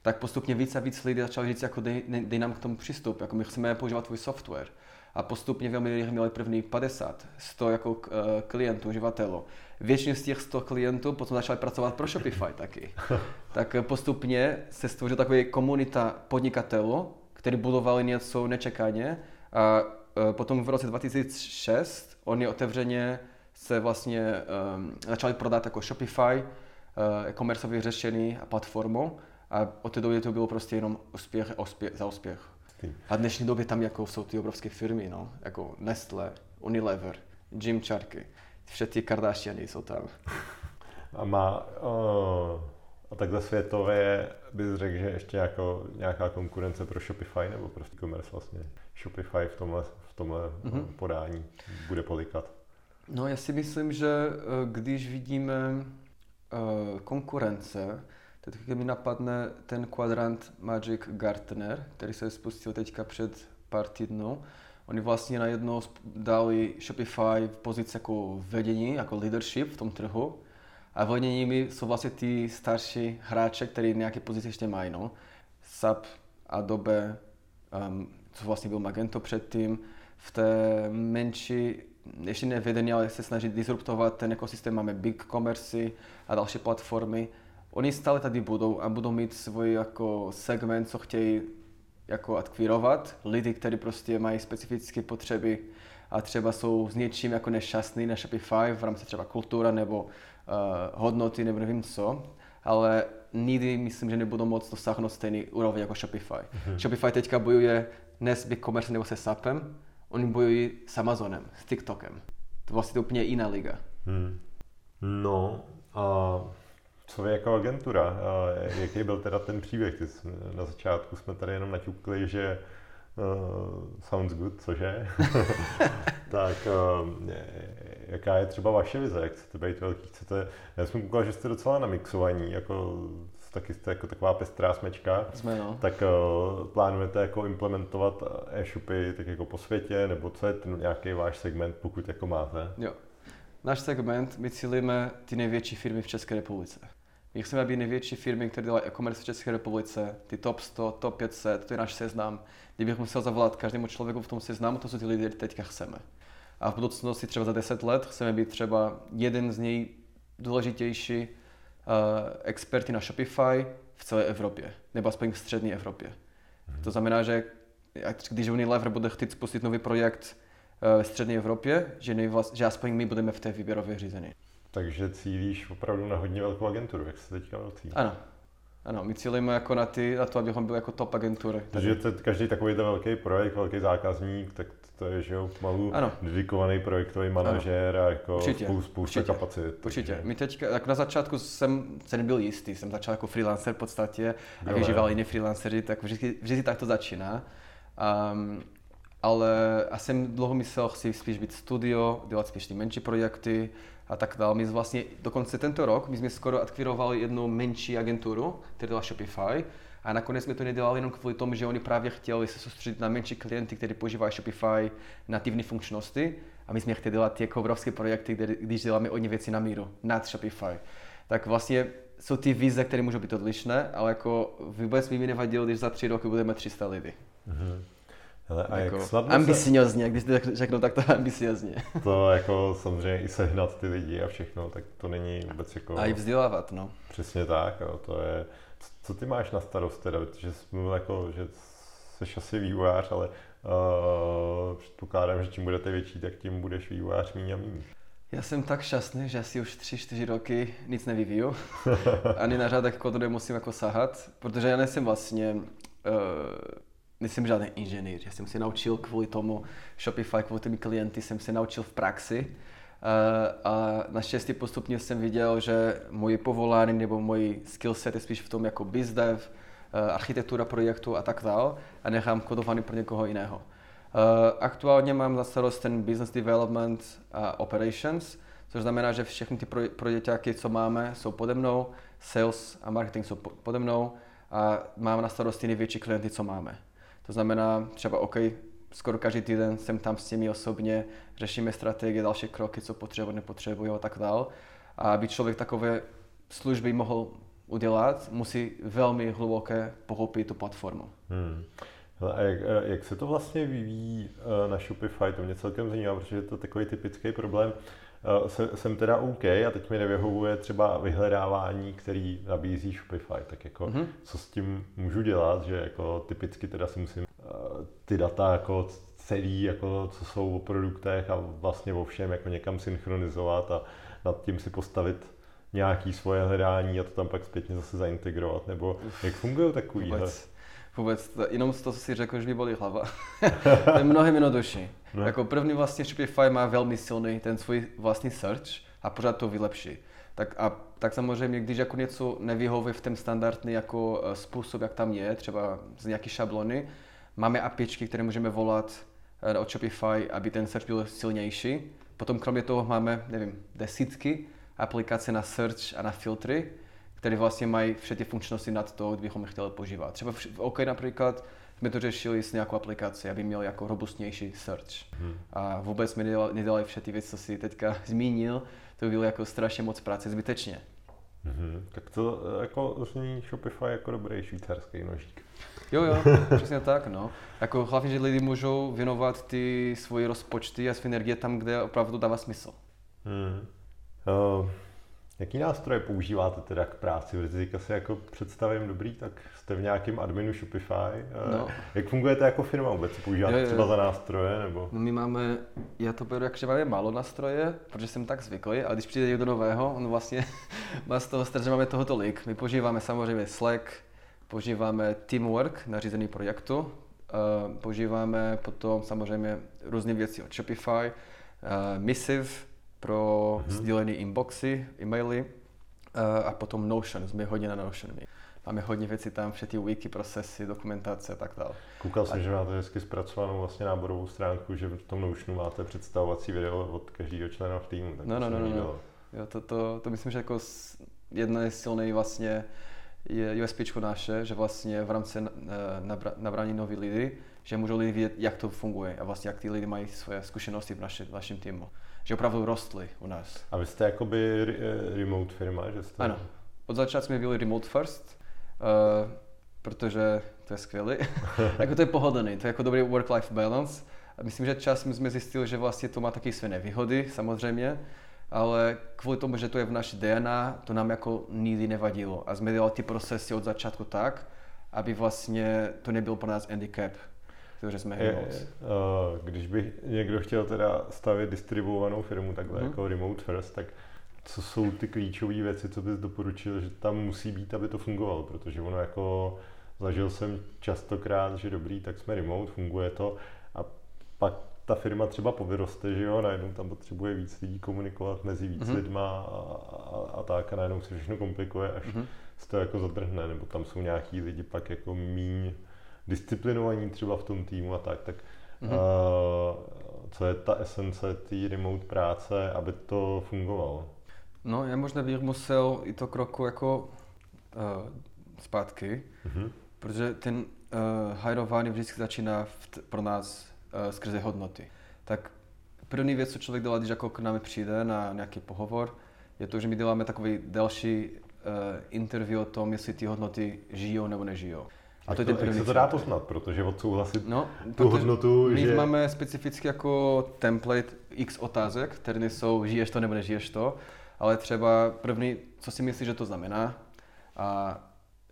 Tak postupně víc a víc lidí začali říct, jako dej, dej nám k tomu přístup, jako my chceme používat tvůj software. A postupně velmi lidí měli první 50, 100 jako uh, klientů, uživatelů. Většině z těch 100 klientů potom začali pracovat pro Shopify taky. tak postupně se stvořila taková komunita podnikatelů, kteří budovali něco nečekaně. A uh, potom v roce 2006 Oni otevřeně se vlastně um, začali prodat jako Shopify, uh, e-commerceové řešení a platformu a od té doby to bylo prostě jenom úspěch, úspěch za úspěch. A v dnešní době tam jako jsou ty obrovské firmy, no, jako Nestle, Unilever, Jim Charky, všechny Kardashiany jsou tam. A má, uh, a takhle světově bys řekl, že ještě jako nějaká konkurence pro Shopify nebo prostě e-commerce vlastně Shopify v tomhle tomhle mm-hmm. podání bude polikat? No já si myslím, že eh, když vidíme eh, konkurence, tak mi napadne ten kvadrant Magic Gartner, který se spustil teďka před pár týdnů. Oni vlastně najednou dali Shopify v pozici jako vedení, jako leadership v tom trhu. A vedeními jsou vlastně ty starší hráče, kteří nějaké pozice ještě mají. No. SAP, Adobe, um, co vlastně byl Magento předtím, v té menší, ještě nevedení, ale se snažit disruptovat ten ekosystém. Máme Big Commerce a další platformy. Oni stále tady budou a budou mít svůj jako segment, co chtějí jako akvirovat. Lidi, kteří prostě mají specifické potřeby a třeba jsou s něčím jako nešťastný na Shopify v rámci třeba kultura nebo uh, hodnoty nebo nevím co, ale nikdy myslím, že nebudou moc dosáhnout stejný úroveň jako Shopify. Mm-hmm. Shopify teďka bojuje ne s Big Commerce nebo se SAPem, Oni bojují s Amazonem, s TikTokem. To vlastně úplně jiná liga. Hmm. No a co je jako agentura? Jaký byl teda ten příběh? Ty jsi, na začátku jsme tady jenom naťukli, že uh, sounds good, cože? tak uh, jaká je třeba vaše vize? Jak chcete být velký? Chcete... Já jsem koukal, že jste docela namixovaní, jako taky jste jako taková pestrá smečka, Jsme, no. tak uh, plánujete jako implementovat e-shopy tak jako po světě, nebo co je ten nějaký váš segment, pokud jako máte? Jo. Náš segment, my cílíme ty největší firmy v České republice. My chceme, aby největší firmy, které dělají e-commerce v České republice, ty top 100, top 500, to je náš seznam. Kdybych musel zavolat každému člověku v tom seznamu, to jsou ty lidi, teďka chceme. A v budoucnosti třeba za 10 let chceme být třeba jeden z nejdůležitější uh, experty na Shopify v celé Evropě, nebo aspoň v střední Evropě. Hmm. To znamená, že když Unilever bude chtít spustit nový projekt střední Evropě, že, nejvlast, že aspoň my budeme v té výběrové řízení. Takže cílíš opravdu na hodně velkou agenturu, jak se teďka velcí. Ano. Ano, my cílíme jako na, ty, na to, abychom byli jako top agentury. Takže to, každý takový ten velký projekt, velký zákazník, tak to je, že jo, malý dedikovaný projektový manažér a jako určitě, spousta, spousta určitě, kapacit. Určitě. My teďka, tak na začátku jsem se nebyl jistý, jsem začal jako freelancer v podstatě a vyžíval jiní freelanceři, tak vždy, vždy tak to začíná. Um, ale a jsem dlouho myslel, chci spíš být studio, dělat spíš ty menší projekty, a tak dále. My vlastně dokonce tento rok, my jsme skoro akvirovali jednu menší agenturu, která dělá Shopify, a nakonec jsme to nedělali jenom kvůli tomu, že oni právě chtěli se soustředit na menší klienty, kteří používají Shopify nativní funkčnosti. A my jsme chtěli dělat jako obrovské projekty, kde, když děláme hodně věci na míru, nad Shopify. Tak vlastně jsou ty vize, které můžou být odlišné, ale jako vůbec mi nevadilo, když za tři roky budeme 300 lidí. Mm-hmm. Hele, a jako jak snadno ambiciozně, se... když to řeknu, tak to ambiciozně. To jako samozřejmě i sehnat ty lidi a všechno, tak to není vůbec jako... A i vzdělávat, no. Přesně tak, jo, to je... Co ty máš na starost teda, protože jsi mluvil jako, že jsi asi vývojář, ale uh, předpokládám, že čím budete větší, tak tím budeš vývojář míň a míň. Já jsem tak šťastný, že asi už 3-4 roky nic nevyvíju. Ani na řádek kodu nemusím jako sahat, protože já nejsem vlastně uh, nejsem žádný inženýr, já jsem se naučil kvůli tomu Shopify, kvůli těmi klienty jsem se naučil v praxi. Uh, a naštěstí postupně jsem viděl, že moje povolání nebo můj skill set je spíš v tom jako bizdev, uh, architektura projektu a tak dále a nechám kodovaný pro někoho jiného. Uh, aktuálně mám za starost ten business development a operations, což znamená, že všechny ty projekty, co máme, jsou pode mnou, sales a marketing jsou pode mnou a mám na starosti největší klienty, co máme. To znamená třeba OK, skoro každý týden jsem tam s nimi osobně, řešíme strategie, další kroky, co potřebují, nepotřebují a tak dál. A aby člověk takové služby mohl udělat, musí velmi hluboké pochopit tu platformu. Hmm. A jak, jak se to vlastně vyvíjí eh, na Shopify, to mě celkem zajímá, protože je to takový typický problém. Eh, jsem teda OK a teď mi nevyhovuje třeba vyhledávání, který nabízí Shopify, tak jako mm-hmm. co s tím můžu dělat, že jako typicky teda si musím eh, ty data jako celý, jako co jsou o produktech a vlastně o všem jako někam synchronizovat a nad tím si postavit nějaký svoje hledání a to tam pak zpětně zase zaintegrovat, nebo jak fungují takový? Vůbec, vůbec, jenom z toho, co si řekl, že mi bolí hlava. to je mnohem jednodušší. No. Jako první vlastně Shopify má velmi silný ten svůj vlastní search a pořád to vylepší. Tak, a, tak samozřejmě, když jako něco nevyhovuje v ten standardní jako uh, způsob, jak tam je, třeba z nějaké šablony, máme apičky, které můžeme volat uh, od Shopify, aby ten search byl silnější. Potom kromě toho máme, nevím, desítky aplikace na search a na filtry, které vlastně mají všechny funkčnosti nad to, kdybychom chtěli používat. Třeba v OK například jsme to řešili s nějakou aplikací, aby měl jako robustnější search. Hmm. A vůbec jsme nedělali, nedělali všechny věci, co si teďka zmínil, to bylo jako strašně moc práce zbytečně. Hmm. Tak to eh, jako zní Shopify jako dobrý švýcarský nožík. Jo, jo, přesně tak, no. Jako hlavně, že lidi můžou věnovat ty svoje rozpočty a své energie tam, kde opravdu dává smysl. Hmm. Uh, Jaký nástroje používáte teda k práci? Teďka si jako představím dobrý, tak jste v nějakém adminu Shopify. Eh, no. Jak fungujete jako firma vůbec? Používáte jo, jo. třeba za nástroje? Nebo? No my máme, já to beru jak, že máme málo nástroje, protože jsem tak zvyklý, ale když přijde někdo nového, on vlastně má z toho stres, že máme toho tolik. My používáme samozřejmě Slack, používáme Teamwork na řízení projektu, uh, používáme potom samozřejmě různé věci od Shopify, uh, Missive, pro mm-hmm. sdílené inboxy, e-maily uh, a potom Notion, jsme hodně na Notion. Máme hodně věcí tam, všechny wiki, procesy, dokumentace a tak dále. Koukal jsem, že máte hezky zpracovanou vlastně náborovou stránku, že v tom Notionu máte představovací video od každého člena v týmu. Tak no, no, no, no, no. Jo, to, to, to, myslím, že jako jedna z silnej vlastně je USP naše, že vlastně v rámci eh, nabrání nových lidí že můžou lidi vidět, jak to funguje a vlastně jak ty lidi mají svoje zkušenosti v, naši, v našem týmu. Že opravdu rostly u nás. A vy jste jakoby remote firma, že jste? Ano. Od začátku jsme byli remote first, uh, protože to je skvělé. jako to je pohodlný, to je jako dobrý work-life balance. A myslím, že čas jsme zjistili, že vlastně to má taky své nevýhody, samozřejmě, ale kvůli tomu, že to je v naší DNA, to nám jako nikdy nevadilo. A jsme dělali ty procesy od začátku tak, aby vlastně to nebyl pro nás handicap, že jsme je, uh, Když by někdo chtěl teda stavět distribuovanou firmu takhle mm-hmm. jako remote first, tak co jsou ty klíčové věci, co bys doporučil, že tam musí být, aby to fungovalo, protože ono jako zažil jsem častokrát, že dobrý, tak jsme remote, funguje to a pak ta firma třeba povyroste, že jo, najednou tam potřebuje víc lidí komunikovat mezi víc mm-hmm. lidma a, a, a tak a najednou se všechno komplikuje, až mm-hmm. se to jako zadrhne, nebo tam jsou nějaký lidi pak jako míň disciplinovaní třeba v tom týmu a tak, tak mm-hmm. uh, co je ta esence té remote práce, aby to fungovalo? No, já možná bych musel i to kroku jako uh, zpátky, mm-hmm. protože ten uh, hajrování vždycky začíná v t- pro nás uh, skrze hodnoty. Tak první věc, co člověk dělá, když jako k nám přijde na nějaký pohovor, je to, že my děláme takový další uh, interview o tom, jestli ty hodnoty žijou nebo nežijou. A to je ten první. Jak se to dá poznat, protože odsouhlasit no, tu hodnotu, my že... máme specificky jako template x otázek, které jsou žiješ to nebo nežiješ to, ale třeba první, co si myslíš, že to znamená? A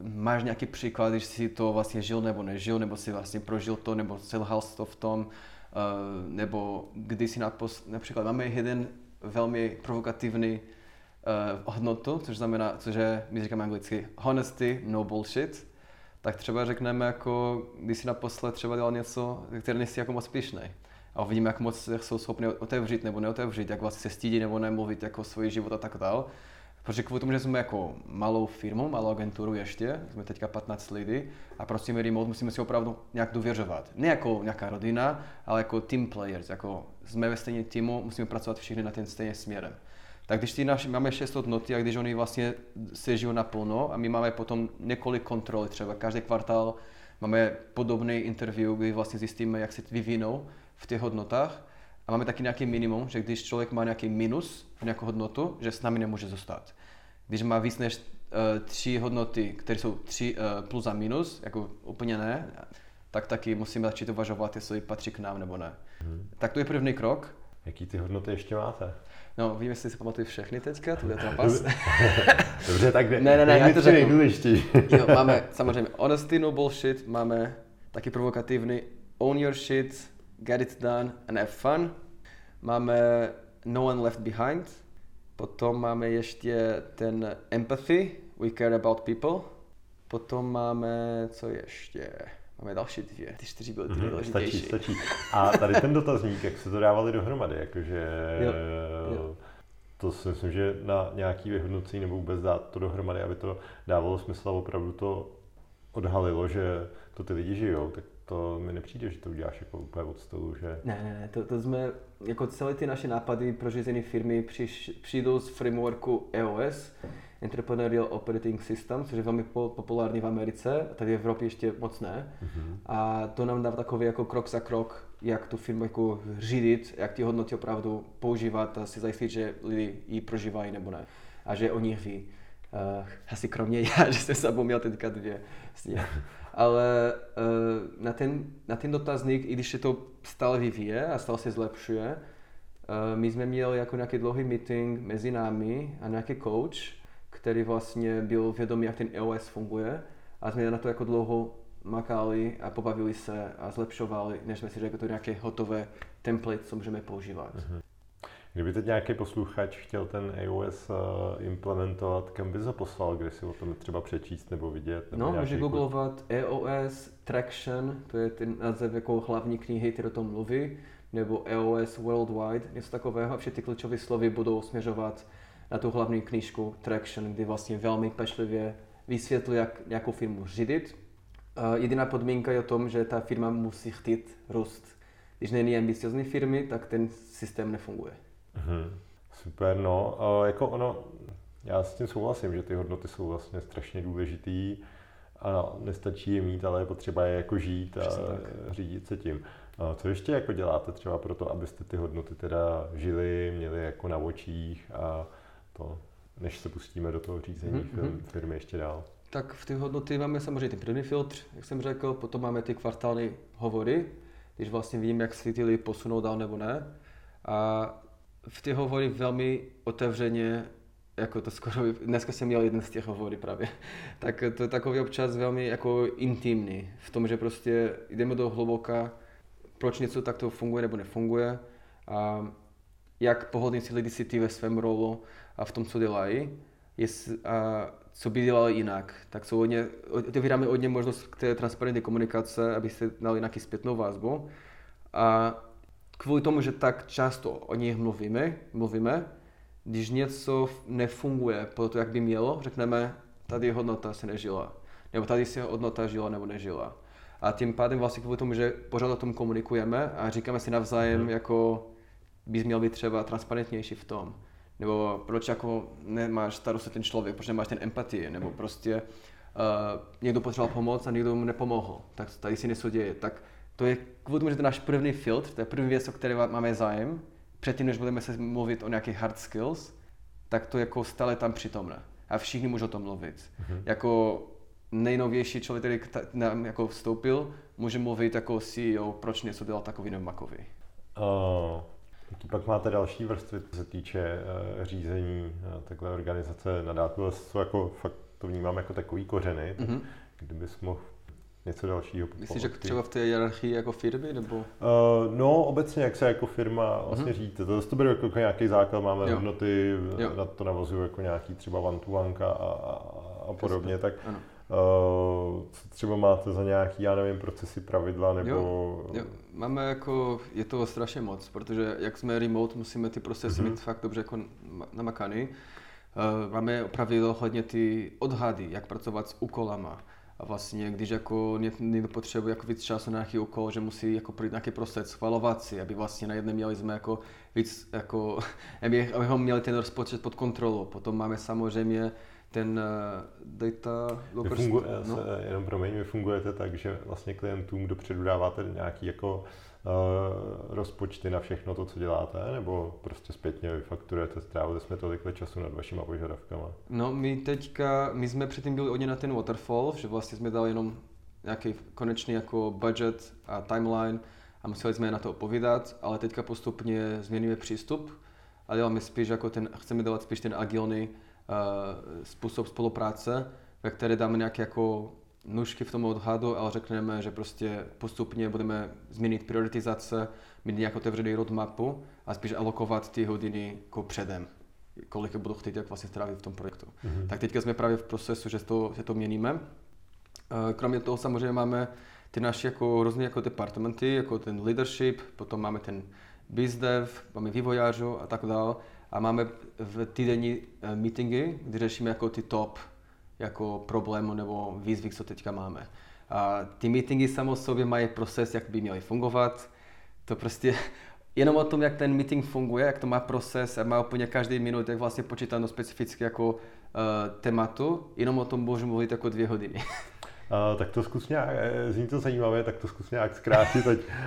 máš nějaký příklad, když jsi to vlastně žil nebo nežil, nebo si vlastně prožil to, nebo selhal to v tom, uh, nebo když si napos... například máme jeden velmi provokativní uh, hodnotu, což znamená, což je, my říkáme anglicky, honesty, no bullshit, tak třeba řekneme jako, když si naposled třeba dělal něco, které nejsi jako moc pišný. A uvidíme, jak moc jsou schopni otevřít nebo neotevřít, jak vlastně se stydí nebo nemluvit jako svůj život a tak dále. Protože kvůli tomu, že jsme jako malou firmu, malou agenturu ještě, jsme teďka 15 lidí a prostě remote musíme si opravdu nějak důvěřovat. Ne jako nějaká rodina, ale jako team players, jako jsme ve stejném týmu, musíme pracovat všichni na ten stejný směrem. Tak když ty naši, máme 6 hodnoty a když oni vlastně se žijou naplno a my máme potom několik kontrol, třeba každý kvartál máme podobný interview, kdy vlastně zjistíme, jak se vyvinou v těch hodnotách a máme taky nějaký minimum, že když člověk má nějaký minus v nějakou hodnotu, že s námi nemůže zůstat. Když má víc než uh, tři hodnoty, které jsou tři uh, plus a minus, jako úplně ne, tak taky musíme začít uvažovat, jestli patří k nám nebo ne. Hmm. Tak to je první krok. Jaký ty hodnoty ještě máte? No, vím, jestli si pamatuju všechny teďka, to je trapas. Dobře, tak ne, ne, ne, ne já to řeknu. jo, máme samozřejmě honesty, no bullshit, máme taky provokativní own your shit, get it done and have fun. Máme no one left behind, potom máme ještě ten empathy, we care about people. Potom máme, co ještě? Máme další dvě, ty čtyři byly ty mm-hmm, Stačí, stačí. A tady ten dotazník, jak se to dávali dohromady, jakože jo. To si myslím, že na nějaký vyhodnocení nebo vůbec dát to dohromady, aby to dávalo smysl a opravdu to odhalilo, že to ty lidi žijou, tak to mi nepřijde, že to uděláš jako úplně od stolu, že... Ne, ne, ne, to, to jsme, jako celé ty naše nápady pro firmy přiš, přijdou z frameworku EOS, Entrepreneurial Operating System, což je velmi populární v Americe, a tady v Evropě ještě moc ne. Mm-hmm. A to nám dá takový jako krok za krok, jak tu firmu jako řídit, jak ty hodnoty opravdu používat a si zajistit, že lidi ji prožívají nebo ne. A že o nich ví. Uh, asi kromě já, že jsem zapomněl teďka dvě Ale uh, na, ten, na ten dotazník, i když se to stále vyvíje a stále se zlepšuje, uh, my jsme měli jako nějaký dlouhý meeting mezi námi a nějaký coach, který vlastně byl vědomý, jak ten EOS funguje a jsme na to jako dlouho makali a pobavili se a zlepšovali, než jsme si řekli, to nějaké hotové template, co můžeme používat. Uh-huh. Kdyby teď nějaký posluchač chtěl ten EOS uh, implementovat, kam bys ho poslal, kde si o tom třeba přečíst nebo vidět? Nebo no, může googlovat EOS Traction, to je ten název jako hlavní knihy, které o tom mluví, nebo EOS Worldwide, něco takového a všechny ty klíčové slovy budou směřovat na tu hlavní knížku Traction, kdy vlastně velmi pečlivě vysvětlí, jak nějakou firmu řídit. Jediná podmínka je o tom, že ta firma musí chtít růst. Když není ambiciozní firmy, tak ten systém nefunguje. Hmm. Super, no. Uh, jako ono, já s tím souhlasím, že ty hodnoty jsou vlastně strašně důležitý. ano, nestačí je mít, ale je potřeba je jako žít a řídit se tím. A co ještě jako děláte třeba pro to, abyste ty hodnoty teda žili, měli jako na očích a to, než se pustíme do toho řízení mm-hmm. firmy ještě dál? Tak v těch hodnoty máme samozřejmě ten první filtr, jak jsem řekl, potom máme ty kvartální hovory, když vlastně vím, jak si ty lidi posunou dál nebo ne. A v těch hovory velmi otevřeně jako to skoro, dneska jsem měl jeden z těch hovory právě, tak to je takový občas velmi jako intimní, v tom, že prostě jdeme do hluboka, proč něco takto funguje nebo nefunguje a jak pohodlní si lidi si ty ve svém rolu a v tom, co dělají a co by dělali jinak. Tak jsou hodně, otevíráme hodně možnost k té transparentní komunikace, aby se dali nějaký zpětnou vazbu. A kvůli tomu, že tak často o nich mluvíme, mluvíme, když něco nefunguje podle toho, jak by mělo, řekneme, tady hodnota se nežila. Nebo tady se hodnota žila nebo nežila. A tím pádem vlastně kvůli tomu, že pořád o tom komunikujeme a říkáme si navzájem, hmm. jako bys měl být třeba transparentnější v tom. Nebo proč jako nemáš starost ten člověk, proč nemáš ten empatii, nebo prostě uh, někdo potřeboval pomoc a někdo mu nepomohl, tak tady si něco děje. Tak to je kvůli tomu, že to je náš první filtr, to je první věc, o které máme zájem, předtím, než budeme se mluvit o nějakých hard skills, tak to jako stále tam přítomné. A všichni můžou o tom mluvit. Mm-hmm. Jako nejnovější člověk, který nám jako vstoupil, může mluvit jako CEO, proč něco dělal takový nebo makový. Uh, jaký pak máte další vrstvy, co se týče uh, řízení takové organizace na dálku? To jako fakt to vnímám jako takový kořeny. Mm-hmm. Kdybys mohl něco dalšího. Myslíš, že třeba v té hierarchii jako firmy, nebo? Uh, no, obecně, jak se jako firma vlastně uh-huh. řídíte. To, to bude jako nějaký základ, máme jo. hodnoty, jo. na to navazují jako nějaký třeba one to one a, a, a podobně, tak ano. Uh, co třeba máte za nějaký, já nevím, procesy, pravidla, nebo... Jo, jo. Máme jako, je to strašně moc, protože jak jsme remote, musíme ty procesy uh-huh. mít fakt dobře jako namakaný. Uh, máme opravdu hodně ty odhady, jak pracovat s úkolama, a vlastně, když jako někdo potřebuje jako víc času na nějaký úkol, že musí jako projít nějaký proces schvalovací, aby vlastně na jedné měli jsme jako víc, jako, aby, abychom měli ten rozpočet pod kontrolou. Potom máme samozřejmě ten uh, data locker... Funguje, no? jenom promiň, vy fungujete tak, že vlastně klientům dopředu dáváte nějaký jako uh, rozpočty na všechno to, co děláte, nebo prostě zpětně vyfakturujete, strávili jsme tolik času nad vašima požadavkama? No, my teďka, my jsme předtím byli hodně na ten waterfall, že vlastně jsme dali jenom nějaký konečný jako budget a timeline a museli jsme na to opovídat, ale teďka postupně změníme přístup a děláme spíš jako ten, chceme dělat spíš ten agilní uh, způsob spolupráce, ve které dáme nějaké jako nůžky v tom odhadu, ale řekneme, že prostě postupně budeme změnit prioritizace, mít nějakou otevřený roadmapu a spíš alokovat ty hodiny jako předem, kolik budu chtít jak vlastně strávit v tom projektu. Mm-hmm. Tak teďka jsme právě v procesu, že to, že to měníme. Eh, kromě toho samozřejmě máme ty naše jako různé jako departmenty, jako ten leadership, potom máme ten bizdev, máme vývojářů a tak dále. A máme v týdenní eh, meetingy, kdy řešíme jako ty top jako problému nebo výzvy, co teďka máme. A ty meetingy samo sobě mají proces, jak by měly fungovat. To prostě jenom o tom, jak ten meeting funguje, jak to má proces a má úplně každý minut, jak vlastně počítáno specificky jako uh, tématu, jenom o tom můžu mluvit jako dvě hodiny. Uh, tak to zkus nějak, eh, zní to zajímavé, tak to zkus nějak zkrátit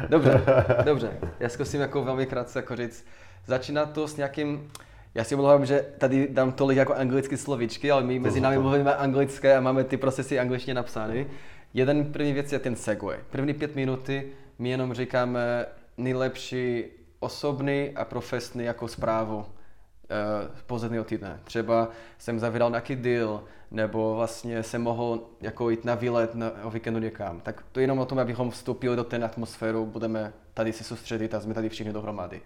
dobře, dobře. Já zkusím jako velmi krátce jako říct. Začíná to s nějakým, já si omlouvám, že tady dám tolik jako anglické slovičky, ale my mezi námi mluvíme anglické a máme ty procesy angličtě napsány. Jeden první věc je ten segue. První pět minuty my jenom říkáme nejlepší osobní a profesní jako zprávu uh, pozadního týdne. Třeba jsem zavírал nějaký deal, nebo vlastně jsem mohl jako jít na výlet na, o víkendu někam. Tak to je jenom o tom, abychom vstoupili do té atmosféru, budeme tady se soustředit a jsme tady všichni dohromady.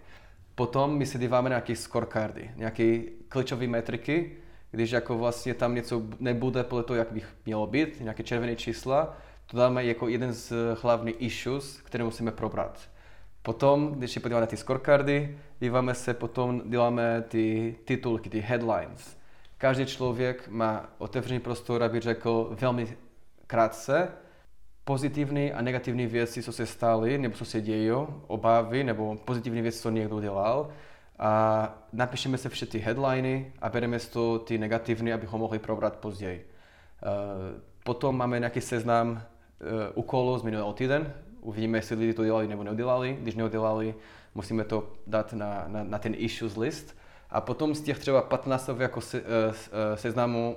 Potom my se díváme na nějaké scorecardy, nějaké klíčové metriky, když jako vlastně tam něco nebude podle toho, jak by mělo být, nějaké červené čísla, to dáme jako jeden z hlavních issues, které musíme probrat. Potom, když se podíváme na ty scorecardy, díváme se potom, děláme ty titulky, ty headlines. Každý člověk má otevřený prostor, aby řekl velmi krátce, pozitivní a negativní věci, co se staly, nebo co se dějí, obavy, nebo pozitivní věci, co někdo dělal. A napíšeme se všechny headliny a bereme z toho ty negativní, abychom mohli probrat později. Uh, potom máme nějaký seznam uh, úkolů z minulého týden, uvidíme, jestli lidi to dělali nebo neudělali. Když neudělali, musíme to dát na, na, na ten issues list. A potom z těch třeba 15 jako se, uh, seznamu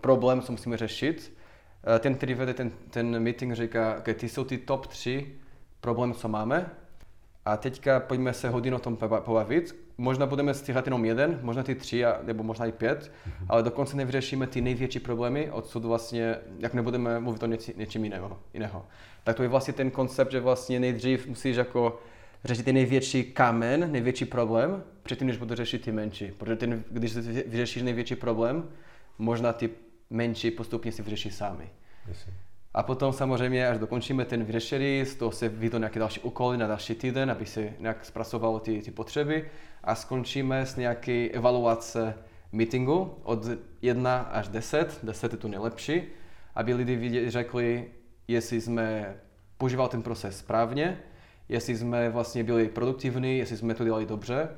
problém, co musíme řešit, ten, který vede ten, ten meeting, říká, okay, ty jsou ty top 3 problémy, co máme. A teďka pojďme se hodinu o tom pobavit. Možná budeme stíhat jenom jeden, možná ty tři, nebo možná i pět, mm-hmm. ale dokonce nevyřešíme ty největší problémy, odsud vlastně, jak nebudeme mluvit o něči, něčím jiného, jiného. Tak to je vlastně ten koncept, že vlastně nejdřív musíš jako řešit ten největší kámen, největší problém, předtím, než budeš řešit ty menší. Protože ten, když vyřešíš největší problém, možná ty menší postupně si vyřeší sami. Jasně. A potom samozřejmě, až dokončíme ten vyřešený, z toho se vyjdou nějaké další úkoly na další týden, aby se nějak zpracovalo ty, ty potřeby a skončíme s nějaký evaluace meetingu od 1 až 10, 10 je tu nejlepší, aby lidi řekli, jestli jsme používali ten proces správně, jestli jsme vlastně byli produktivní, jestli jsme to dělali dobře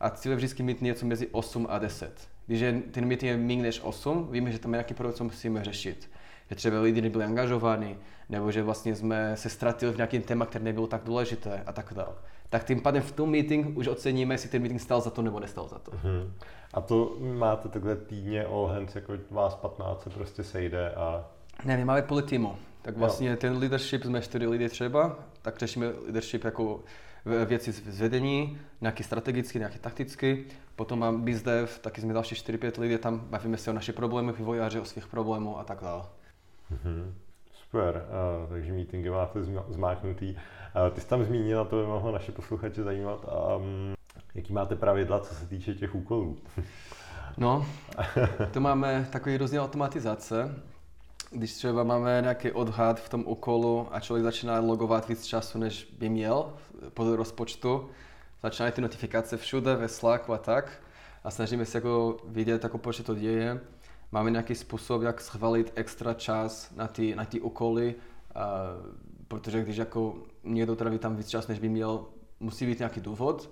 a cíl je vždycky mít něco mezi 8 a 10. Když je, ten meeting je méně než 8, víme, že tam je nějaký problém, co musíme řešit že třeba lidi nebyli angažovaní, nebo že vlastně jsme se ztratili v nějakém téma, které nebylo tak důležité a tak dále. Tak tím pádem v tom meeting už oceníme, jestli ten meeting stal za to nebo nestal za to. Hmm. A to máte takhle týdně all hands, jako vás 15 se prostě sejde a... Ne, my máme půl týmu. Tak vlastně jo. ten leadership, jsme čtyři lidi třeba, tak řešíme leadership jako věci z vedení, nějaký strategický, nějaký taktický. Potom mám BizDev, taky jsme další 4-5 lidí, tam bavíme se o našich problémech, vývojáři o svých problémů a tak dále. Mm-hmm. Super, uh, takže meetingy máte zmáknutý. Uh, ty jsi tam zmínil, a to by mohlo naše posluchače zajímat, um, jaký máte pravidla, co se týče těch úkolů? no, to máme takový různé automatizace. Když třeba máme nějaký odhad v tom úkolu a člověk začíná logovat víc času, než by měl podle rozpočtu, začínají ty notifikace všude ve Slacku a tak a snažíme se jako vidět, jako proč to děje máme nějaký způsob, jak schválit extra čas na ty, na ty úkoly, uh, protože když jako někdo tráví tam víc čas, než by měl, musí být nějaký důvod.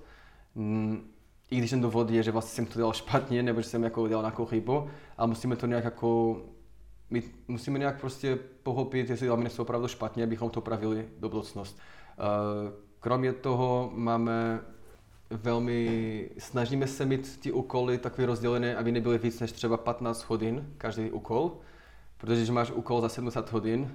Mm, I když ten důvod je, že vlastně jsem to dělal špatně, nebo že jsem jako dělal nějakou chybu, ale musíme to nějak jako my musíme nějak prostě pochopit, jestli děláme něco opravdu špatně, abychom to pravili do budoucnost. Uh, kromě toho máme velmi, snažíme se mít ty úkoly takové rozdělené, aby nebyly víc než třeba 15 hodin každý úkol, protože když máš úkol za 70 hodin,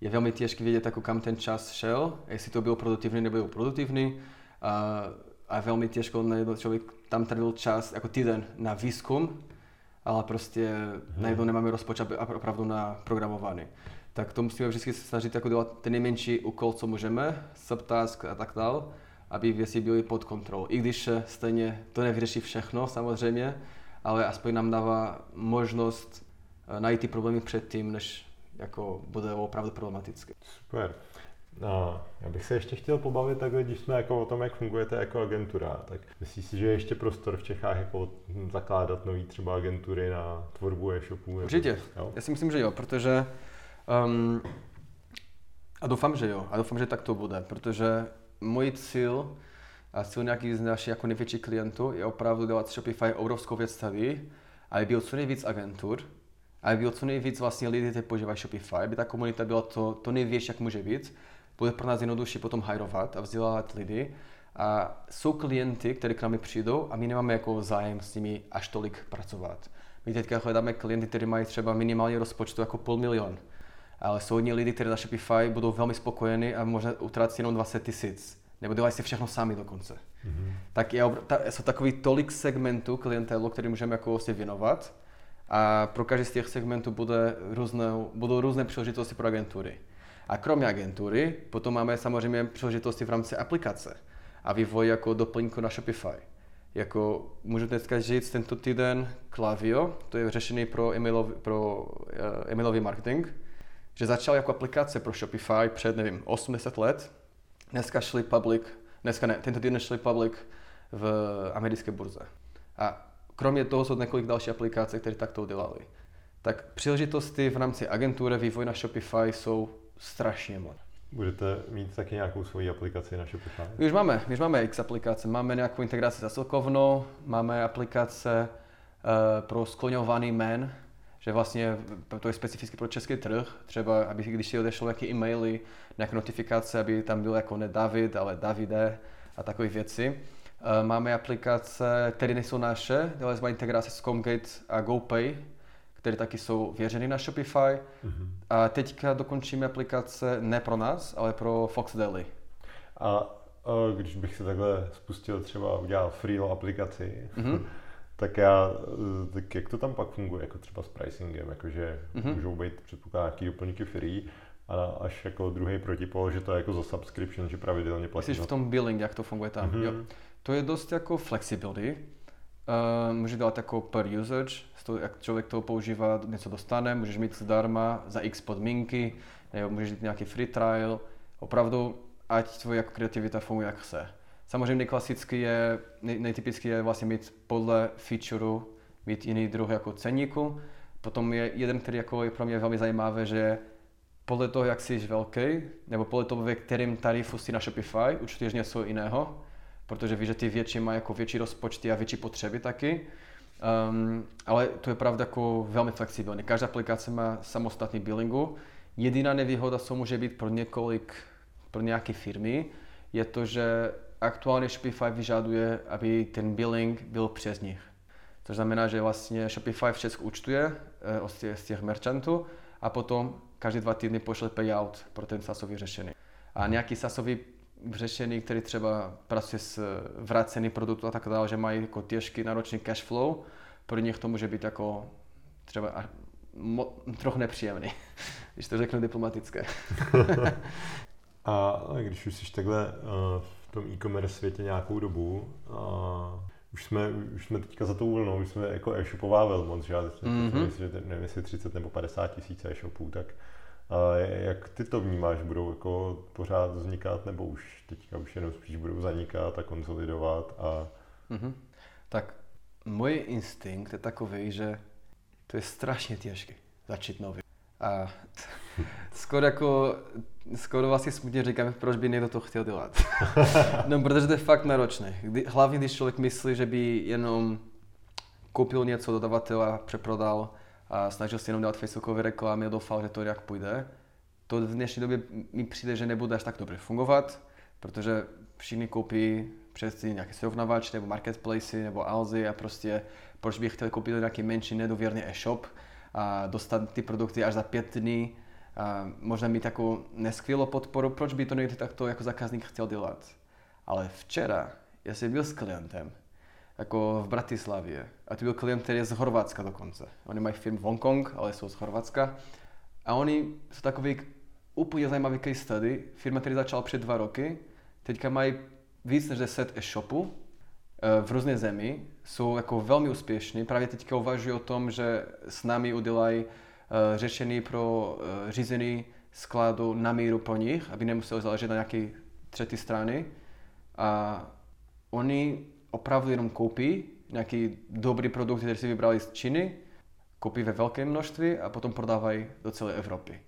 je velmi těžké vědět, jako kam ten čas šel, jestli to bylo produktivní nebo bylo produktivní a, a velmi těžko najednou člověk tam trávil čas jako týden na výzkum, ale prostě hmm. najednou nemáme rozpočet opravdu na programování. Tak to musíme vždycky se snažit jako dělat ten nejmenší úkol, co můžeme, subtask a tak dále aby věci byly pod kontrolou. I když stejně to nevyřeší všechno samozřejmě, ale aspoň nám dává možnost eh, najít ty problémy předtím, než jako bude opravdu problematické. Super. No, já bych se ještě chtěl pobavit takhle, když jsme jako o tom, jak fungujete jako agentura, tak myslíš si, že je ještě prostor v Čechách jako zakládat nový třeba agentury na tvorbu e-shopů? Určitě. Jo? Já si myslím, že jo, protože um, a doufám, že jo. A doufám, že tak to bude, protože můj cíl a cíl nějakých z našich jako největších klientů je opravdu dělat Shopify obrovskou věc tady, aby bylo co nejvíc agentur, aby bylo co nejvíc vlastně lidí, kteří používají Shopify, aby ta komunita byla to, to největší, jak může být. Bude pro nás jednodušší potom hajrovat a vzdělávat lidi. A jsou klienty, kteří k nám přijdou a my nemáme jako zájem s nimi až tolik pracovat. My teďka hledáme klienty, kteří mají třeba minimální rozpočtu jako půl milion ale jsou hodně lidi, kteří na Shopify budou velmi spokojení a možná utrácí jenom 20 tisíc. Nebo dělají si všechno sami dokonce. Mm-hmm. Tak je, ta, jsou takový tolik segmentů klientelu, který můžeme jako vlastně věnovat. A pro každý z těch segmentů bude různé, budou různé příležitosti pro agentury. A kromě agentury potom máme samozřejmě příležitosti v rámci aplikace a vývoj jako doplňku na Shopify. Jako můžu dneska říct tento týden Klaviyo, to je řešený pro emailový, pro, uh, emailový marketing, že začal jako aplikace pro Shopify před, nevím, 80 let. Dneska šli public, dneska ne, tento týden šli public v americké burze. A kromě toho jsou několik další aplikací, které takto udělali. Tak příležitosti v rámci agentury vývoj na Shopify jsou strašně moc. Budete mít taky nějakou svoji aplikaci na Shopify? My už máme, už máme X aplikace. Máme nějakou integraci za Silkovnou, máme aplikace uh, pro skloňovaný men, že vlastně to je specificky pro český trh, třeba aby když si odešlo nějaké e-maily, nějaké notifikace, aby tam byl jako ne David, ale Davide a takové věci. Eh, máme aplikace, které nejsou naše, ale jsme integrace s Comgate a GoPay, které taky jsou věřeny na Shopify. Mm-hmm. A teďka dokončíme aplikace ne pro nás, ale pro Fox Deli. A, a když bych se takhle spustil třeba udělal free aplikaci, mm-hmm. tak já, tak jak to tam pak funguje, jako třeba s pricingem, jakože mm-hmm. můžou být předpokládá nějaký doplňky free, a až jako druhý protipol, že to je jako za subscription, že pravidelně platí. Myslíš v tom billing, jak to funguje tam? Mm-hmm. Jo. To je dost jako flexibility. Uh, může dát jako per usage, to, jak člověk to používá, něco dostane, můžeš mít zdarma za x podmínky, nebo můžeš mít nějaký free trial, opravdu, ať tvoje jako kreativita funguje jak chce. Samozřejmě klasicky je, nej, nejtypický je vlastně mít podle featureu, mít jiný druh jako ceníku. Potom je jeden, který jako je pro mě velmi zajímavý, že podle toho, jak jsi velký, nebo podle toho, ve kterém tarifu jsi na Shopify, určitě něco jiného, protože víš, že ty větší mají jako větší rozpočty a větší potřeby taky. Um, ale to je pravda jako velmi flexibilní. Každá aplikace má samostatný billingu. Jediná nevýhoda, co může být pro několik, pro nějaké firmy, je to, že aktuálně Shopify vyžaduje, aby ten billing byl přes nich. To znamená, že vlastně Shopify v Česku účtuje uh, z těch, z těch merchantů a potom každý dva týdny pošle payout pro ten sasový řešení. A nějaký sasový řešení, který třeba pracuje s vrácený produkt a tak dále, že mají jako těžký náročný cash flow, pro nich to může být jako třeba mo, trochu nepříjemný, když to řeknu diplomatické. a když už jsi takhle uh, v tom e-commerce světě nějakou dobu, uh, už jsme, už jsme teďka za tou vlnou, už jsme jako e-shopová velmoc, že já mm-hmm. myslím, že nevím, jestli 30 nebo 50 tisíc e-shopů, tak a jak ty to vnímáš? Budou jako pořád vznikat nebo už teďka už jenom spíš budou zanikat a konsolidovat? A... Mm-hmm. Tak můj instinkt je takový, že to je strašně těžké začít nový. A skoro jako, skoro vlastně smutně říkám, proč by někdo to chtěl dělat. no, protože to je fakt náročné. Kdy, hlavně, když člověk myslí, že by jenom koupil něco dodavatela, přeprodal, a snažil se jenom dělat facebookové reklamy a doufal, že to jak půjde. To v dnešní době mi přijde, že nebude až tak dobře fungovat, protože všichni koupí přes nějaké srovnavač nebo marketplace nebo Alzy a prostě proč bych chtěl koupit nějaký menší nedověrný e-shop a dostat ty produkty až za pět dní a možná mít takovou neskvělou podporu, proč by to někdy takto jako zákazník chtěl dělat. Ale včera já jsem byl s klientem jako v Bratislavě. A to byl klient, který je z Chorvatska dokonce. Oni mají firmu Hongkong, ale jsou z Chorvatska. A oni jsou takový úplně zajímavý case study. Firma, který začala před dva roky, teďka mají víc než 10 e-shopů eh, v různé zemi. Jsou jako velmi úspěšní. Právě teďka uvažují o tom, že s námi udělají eh, řešení pro eh, řízení skladu na míru pro nich, aby nemuseli záležet na nějaké třetí strany. A oni opravdu jenom koupí nějaký dobrý produkt, který si vybrali z Číny, koupí ve velkém množství a potom prodávají do celé Evropy.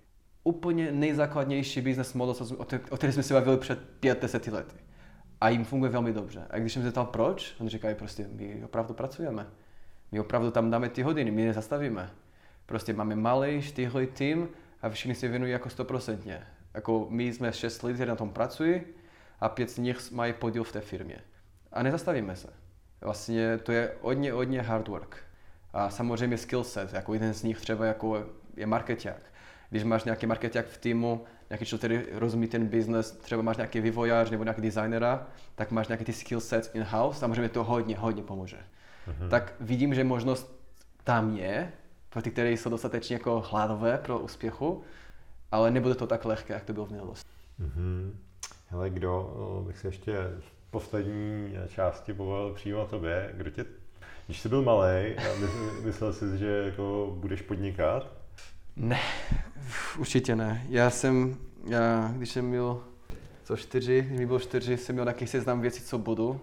Úplně nejzákladnější business model, o který jsme se bavili před 5-10 lety. A jim funguje velmi dobře. A když jsem se zeptal proč, oni říkají prostě, my opravdu pracujeme. My opravdu tam dáme ty hodiny, my nezastavíme. Prostě máme malý, štíhlý tým a všichni se věnují jako stoprocentně. Jako my jsme šest lidí, kteří na tom pracují a pět z nich mají podíl v té firmě a nezastavíme se. Vlastně to je hodně, hodně hard work. A samozřejmě skill set, jako jeden z nich třeba jako je marketák. Když máš nějaký marketák v týmu, nějaký člověk, který rozumí ten business, třeba máš nějaký vývojář nebo nějaký designera, tak máš nějaký ty skill sets in-house, samozřejmě to hodně, hodně pomůže. Mm-hmm. Tak vidím, že možnost tam je, pro ty, které jsou dostatečně jako hladové pro úspěchu, ale nebude to tak lehké, jak to bylo v minulosti. Mm-hmm. Hele, kdo, bych se ještě poslední části povolil přímo tobě. Kdo tě, když jsi byl malý, myslel jsi, že jako budeš podnikat? Ne, určitě ne. Já jsem, já, když jsem měl co čtyři, když mi bylo čtyři, jsem měl nějaký seznam věcí, co budu.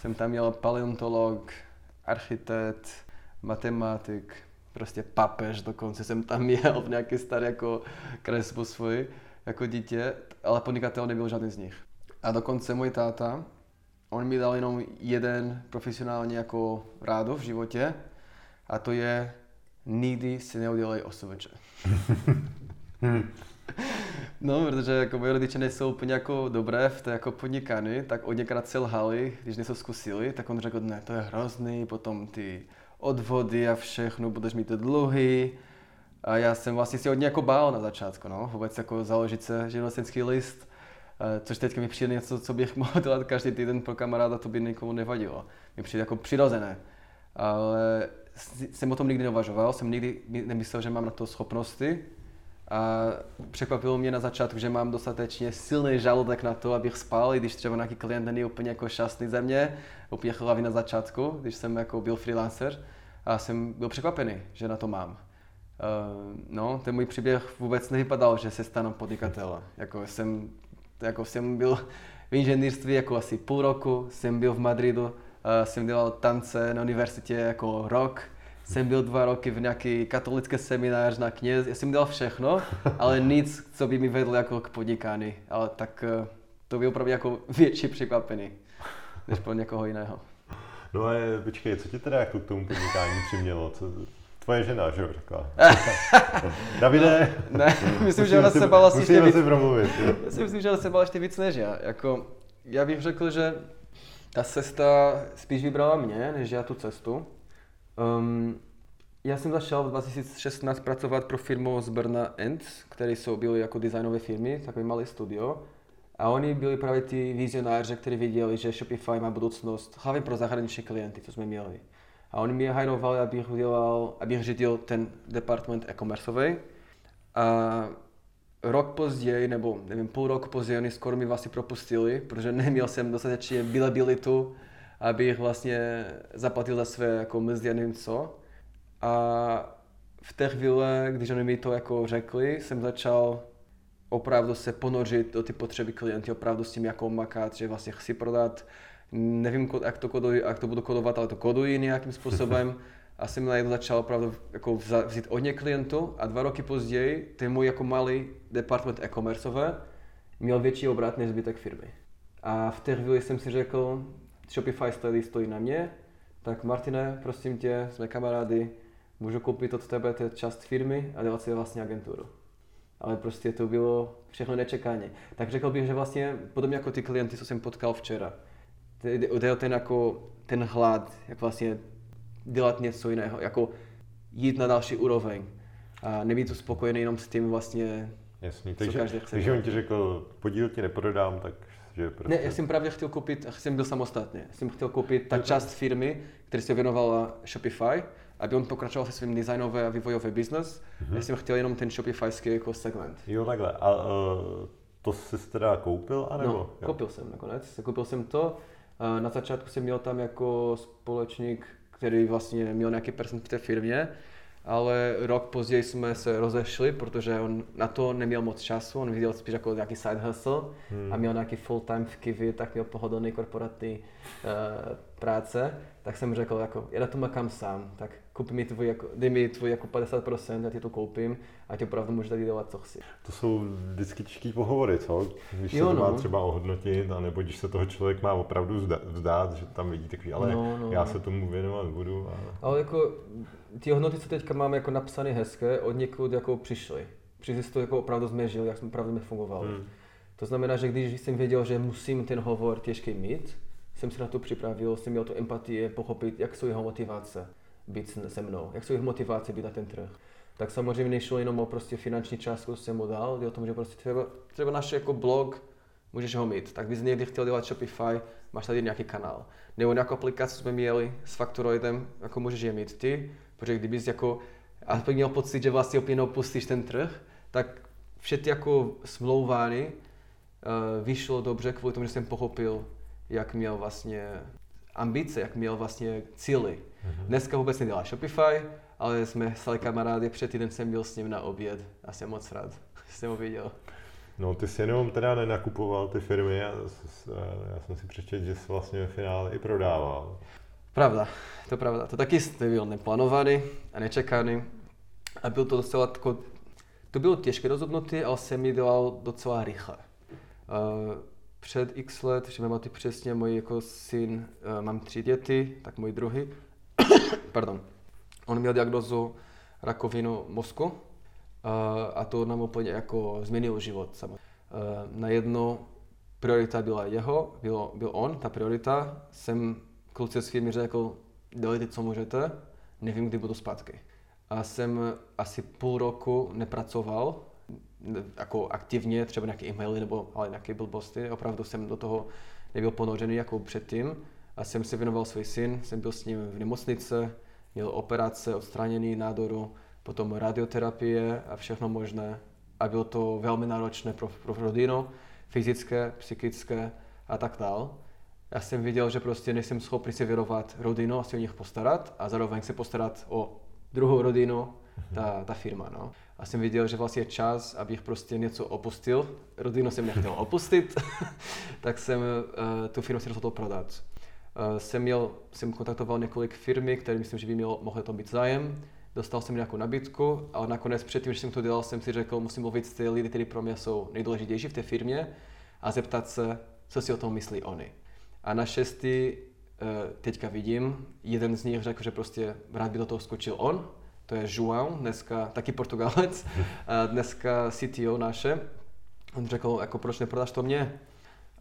Jsem tam měl paleontolog, architekt, matematik, prostě papež dokonce jsem tam měl v nějaké staré jako kresbu svoji jako dítě, ale podnikatel nebyl žádný z nich. A dokonce můj táta, on mi dal jenom jeden profesionálně jako rádo v životě a to je nikdy si neudělej OSVČ. No, protože jako moje rodiče nejsou úplně jako dobré v té jako podnikání, tak od někrát selhali, když něco zkusili, tak on řekl, ne, to je hrozný, potom ty odvody a všechno, budeš mít dluhy. A já jsem vlastně si hodně jako bál na začátku, no, vůbec jako založit se živnostenský list, což teďka mi přijde něco, co bych mohl dělat každý týden pro kamaráda, to by nikomu nevadilo. Mi přijde jako přirozené. Ale jsem o tom nikdy neuvažoval, jsem nikdy nemyslel, že mám na to schopnosti. A překvapilo mě na začátku, že mám dostatečně silný žaludek na to, abych spal, i když třeba nějaký klient není úplně jako šťastný ze mě, úplně hlavy na začátku, když jsem jako byl freelancer. A jsem byl překvapený, že na to mám. Uh, no, ten můj příběh vůbec nevypadal, že se stanu podnikatelem. Jako jsem, jako jsem byl v inženýrství jako asi půl roku, jsem byl v Madridu, uh, jsem dělal tance na univerzitě jako rok, jsem byl dva roky v nějaký katolický seminář na kněz, já jsem dělal všechno, ale nic, co by mi vedlo jako k podnikání. Ale tak eh, to bylo opravdu jako větší překvapení, než pro někoho jiného. No a je, počkej, co tě teda jako k tomu podnikání přimělo? Co, tvoje žena, že jo, řekla. Davide. No, ne, myslím, že ona se bala si ještě víc. promluvit. Já si myslím, že ona se bala ještě víc než já. Jako, já bych řekl, že ta cesta spíš vybrala mě, než já tu cestu. Um, já jsem začal v 2016 pracovat pro firmu z Brna Ends, které jsou byly jako designové firmy, takové malé studio. A oni byli právě ty vizionáři, kteří viděli, že Shopify má budoucnost hlavně pro zahraniční klienty, co jsme měli. A oni mě hajrovali, abych, udělal, abych řídil ten department e-commerceový. A rok později, nebo nevím, půl roku později, oni skoro mi vlastně propustili, protože neměl jsem dostatečně bilabilitu abych vlastně zaplatil za své jako mzdy a nevím co. A v té chvíli, když oni mi to jako řekli, jsem začal opravdu se ponořit do ty potřeby klienty, opravdu s tím jako makat, že vlastně chci prodat, nevím, jak to, koduji, jak to budu kodovat, ale to koduji nějakým způsobem. A jsem najednou začal opravdu jako vzít hodně klientů a dva roky později ten můj jako malý department e-commerceové měl větší obrat než zbytek firmy. A v té chvíli jsem si řekl, Shopify stojí, stojí na mě, tak Martine, prosím tě, jsme kamarády, můžu koupit od tebe tu část firmy a dělat si vlastně agenturu. Ale prostě to bylo všechno nečekaně. Tak řekl bych, že vlastně podobně jako ty klienty, co jsem potkal včera, jde o ten, jako, ten hlad, jak vlastně dělat něco jiného, jako jít na další úroveň a nebýt spokojený jenom s tím vlastně, Jasný, takže, každý chce. Takže on ti řekl, podíl ti neprodám, tak že prostě... Ne, já jsem právě chtěl koupit, jsem byl samostatně, já jsem chtěl koupit ta část firmy, která se věnovala Shopify, aby on pokračoval se svým designové a vývojové business. Mm-hmm. Já jsem chtěl jenom ten Shopifyský jako segment. Jo, takhle. A uh, to jsi teda koupil, anebo? No, jo. koupil jsem nakonec. Koupil jsem to. Na začátku jsem měl tam jako společník, který vlastně měl nějaký percent v té firmě ale rok později jsme se rozešli, protože on na to neměl moc času, on viděl spíš jako nějaký side hustle hmm. a měl nějaký full time v Kivi, tak měl pohodlný korporátní uh, práce, tak jsem řekl jako, já na to makám sám, tak kup mi tvůj, jako, dej mi tvůj jako 50%, já ti to koupím a ti opravdu můžu tady dělat, co chci. To jsou vždycky těžké pohovory, co? Když jo, se to no. má třeba ohodnotit, nebo když se toho člověk má opravdu vzdát, že tam vidí takový, ale no, no, já no. se tomu věnovat budu. A... Ale jako ty hodnoty, co teďka máme jako napsané hezké, od někud jako přišly. Přišli to jako opravdu jsme žili, jak jsme opravdu fungovali. Hmm. To znamená, že když jsem věděl, že musím ten hovor těžký mít, jsem se na to připravil, jsem měl tu empatii, pochopit, jak jsou jeho motivace být se mnou, jak jsou jeho motivace být na ten trh. Tak samozřejmě nešlo jenom o prostě finanční částku, co jsem mu dal, o tom, že prostě třeba, třeba náš jako blog, můžeš ho mít. Tak bys někdy chtěl dělat Shopify, máš tady nějaký kanál. Nebo nějakou aplikaci jsme měli s Factoroidem, jako můžeš je mít ty, protože kdybys jako aspoň měl pocit, že vlastně opět opustíš ten trh, tak všechny jako smlouvání uh, vyšlo dobře kvůli tomu, že jsem pochopil, jak měl vlastně ambice, jak měl vlastně cíly. Mm-hmm. Dneska vůbec nedělá Shopify, ale jsme stali kamarády, před týden jsem byl s ním na oběd a jsem moc rád, že jsem ho viděl. No ty jsi jenom teda nenakupoval ty firmy, já, já jsem si přečetl, že jsi vlastně ve finále i prodával. Pravda, to pravda. To taky byl neplánovaný a nečekaný. A byl to docela tako, to bylo těžké rozhodnutí, ale jsem mi dělal docela rychle. Uh, před x let, že mám přesně, můj jako syn, uh, mám tři děti, tak můj druhý, pardon, on měl diagnozu rakovinu mozku a to nám úplně jako změnilo život. Na jedno priorita byla jeho, byl, byl on, ta priorita. Jsem kluci z firmy řekl, dělejte, co můžete, nevím, kdy budu zpátky. A jsem asi půl roku nepracoval, jako aktivně, třeba nějaké e-maily nebo ale nějaké blbosti. Opravdu jsem do toho nebyl ponořený jako předtím. A jsem se věnoval svůj syn, jsem byl s ním v nemocnice, měl operace, odstranění nádoru, potom radioterapie a všechno možné. A bylo to velmi náročné pro, pro rodinu, fyzické, psychické a tak dále. Já jsem viděl, že prostě nejsem schopný si věnovat rodinu a si o nich postarat a zároveň se postarat o druhou rodinu, ta, ta firma. No. A jsem viděl, že vlastně je čas, abych prostě něco opustil. Rodinu jsem nechtěl opustit, tak jsem uh, tu firmu si rozhodl prodat. Uh, jsem, měl, jsem kontaktoval několik firmy, které myslím, že by mělo, mohlo to být zájem. Dostal jsem nějakou nabídku, ale nakonec předtím, že jsem to dělal, jsem si řekl, musím mluvit s ty lidi, kteří pro mě jsou nejdůležitější v té firmě a zeptat se, co si o tom myslí oni. A na šestý uh, teďka vidím, jeden z nich řekl, že prostě rád by do toho skočil on, to je João, dneska taky Portugalec, a dneska CTO naše. On řekl, jako proč neprodáš to mě?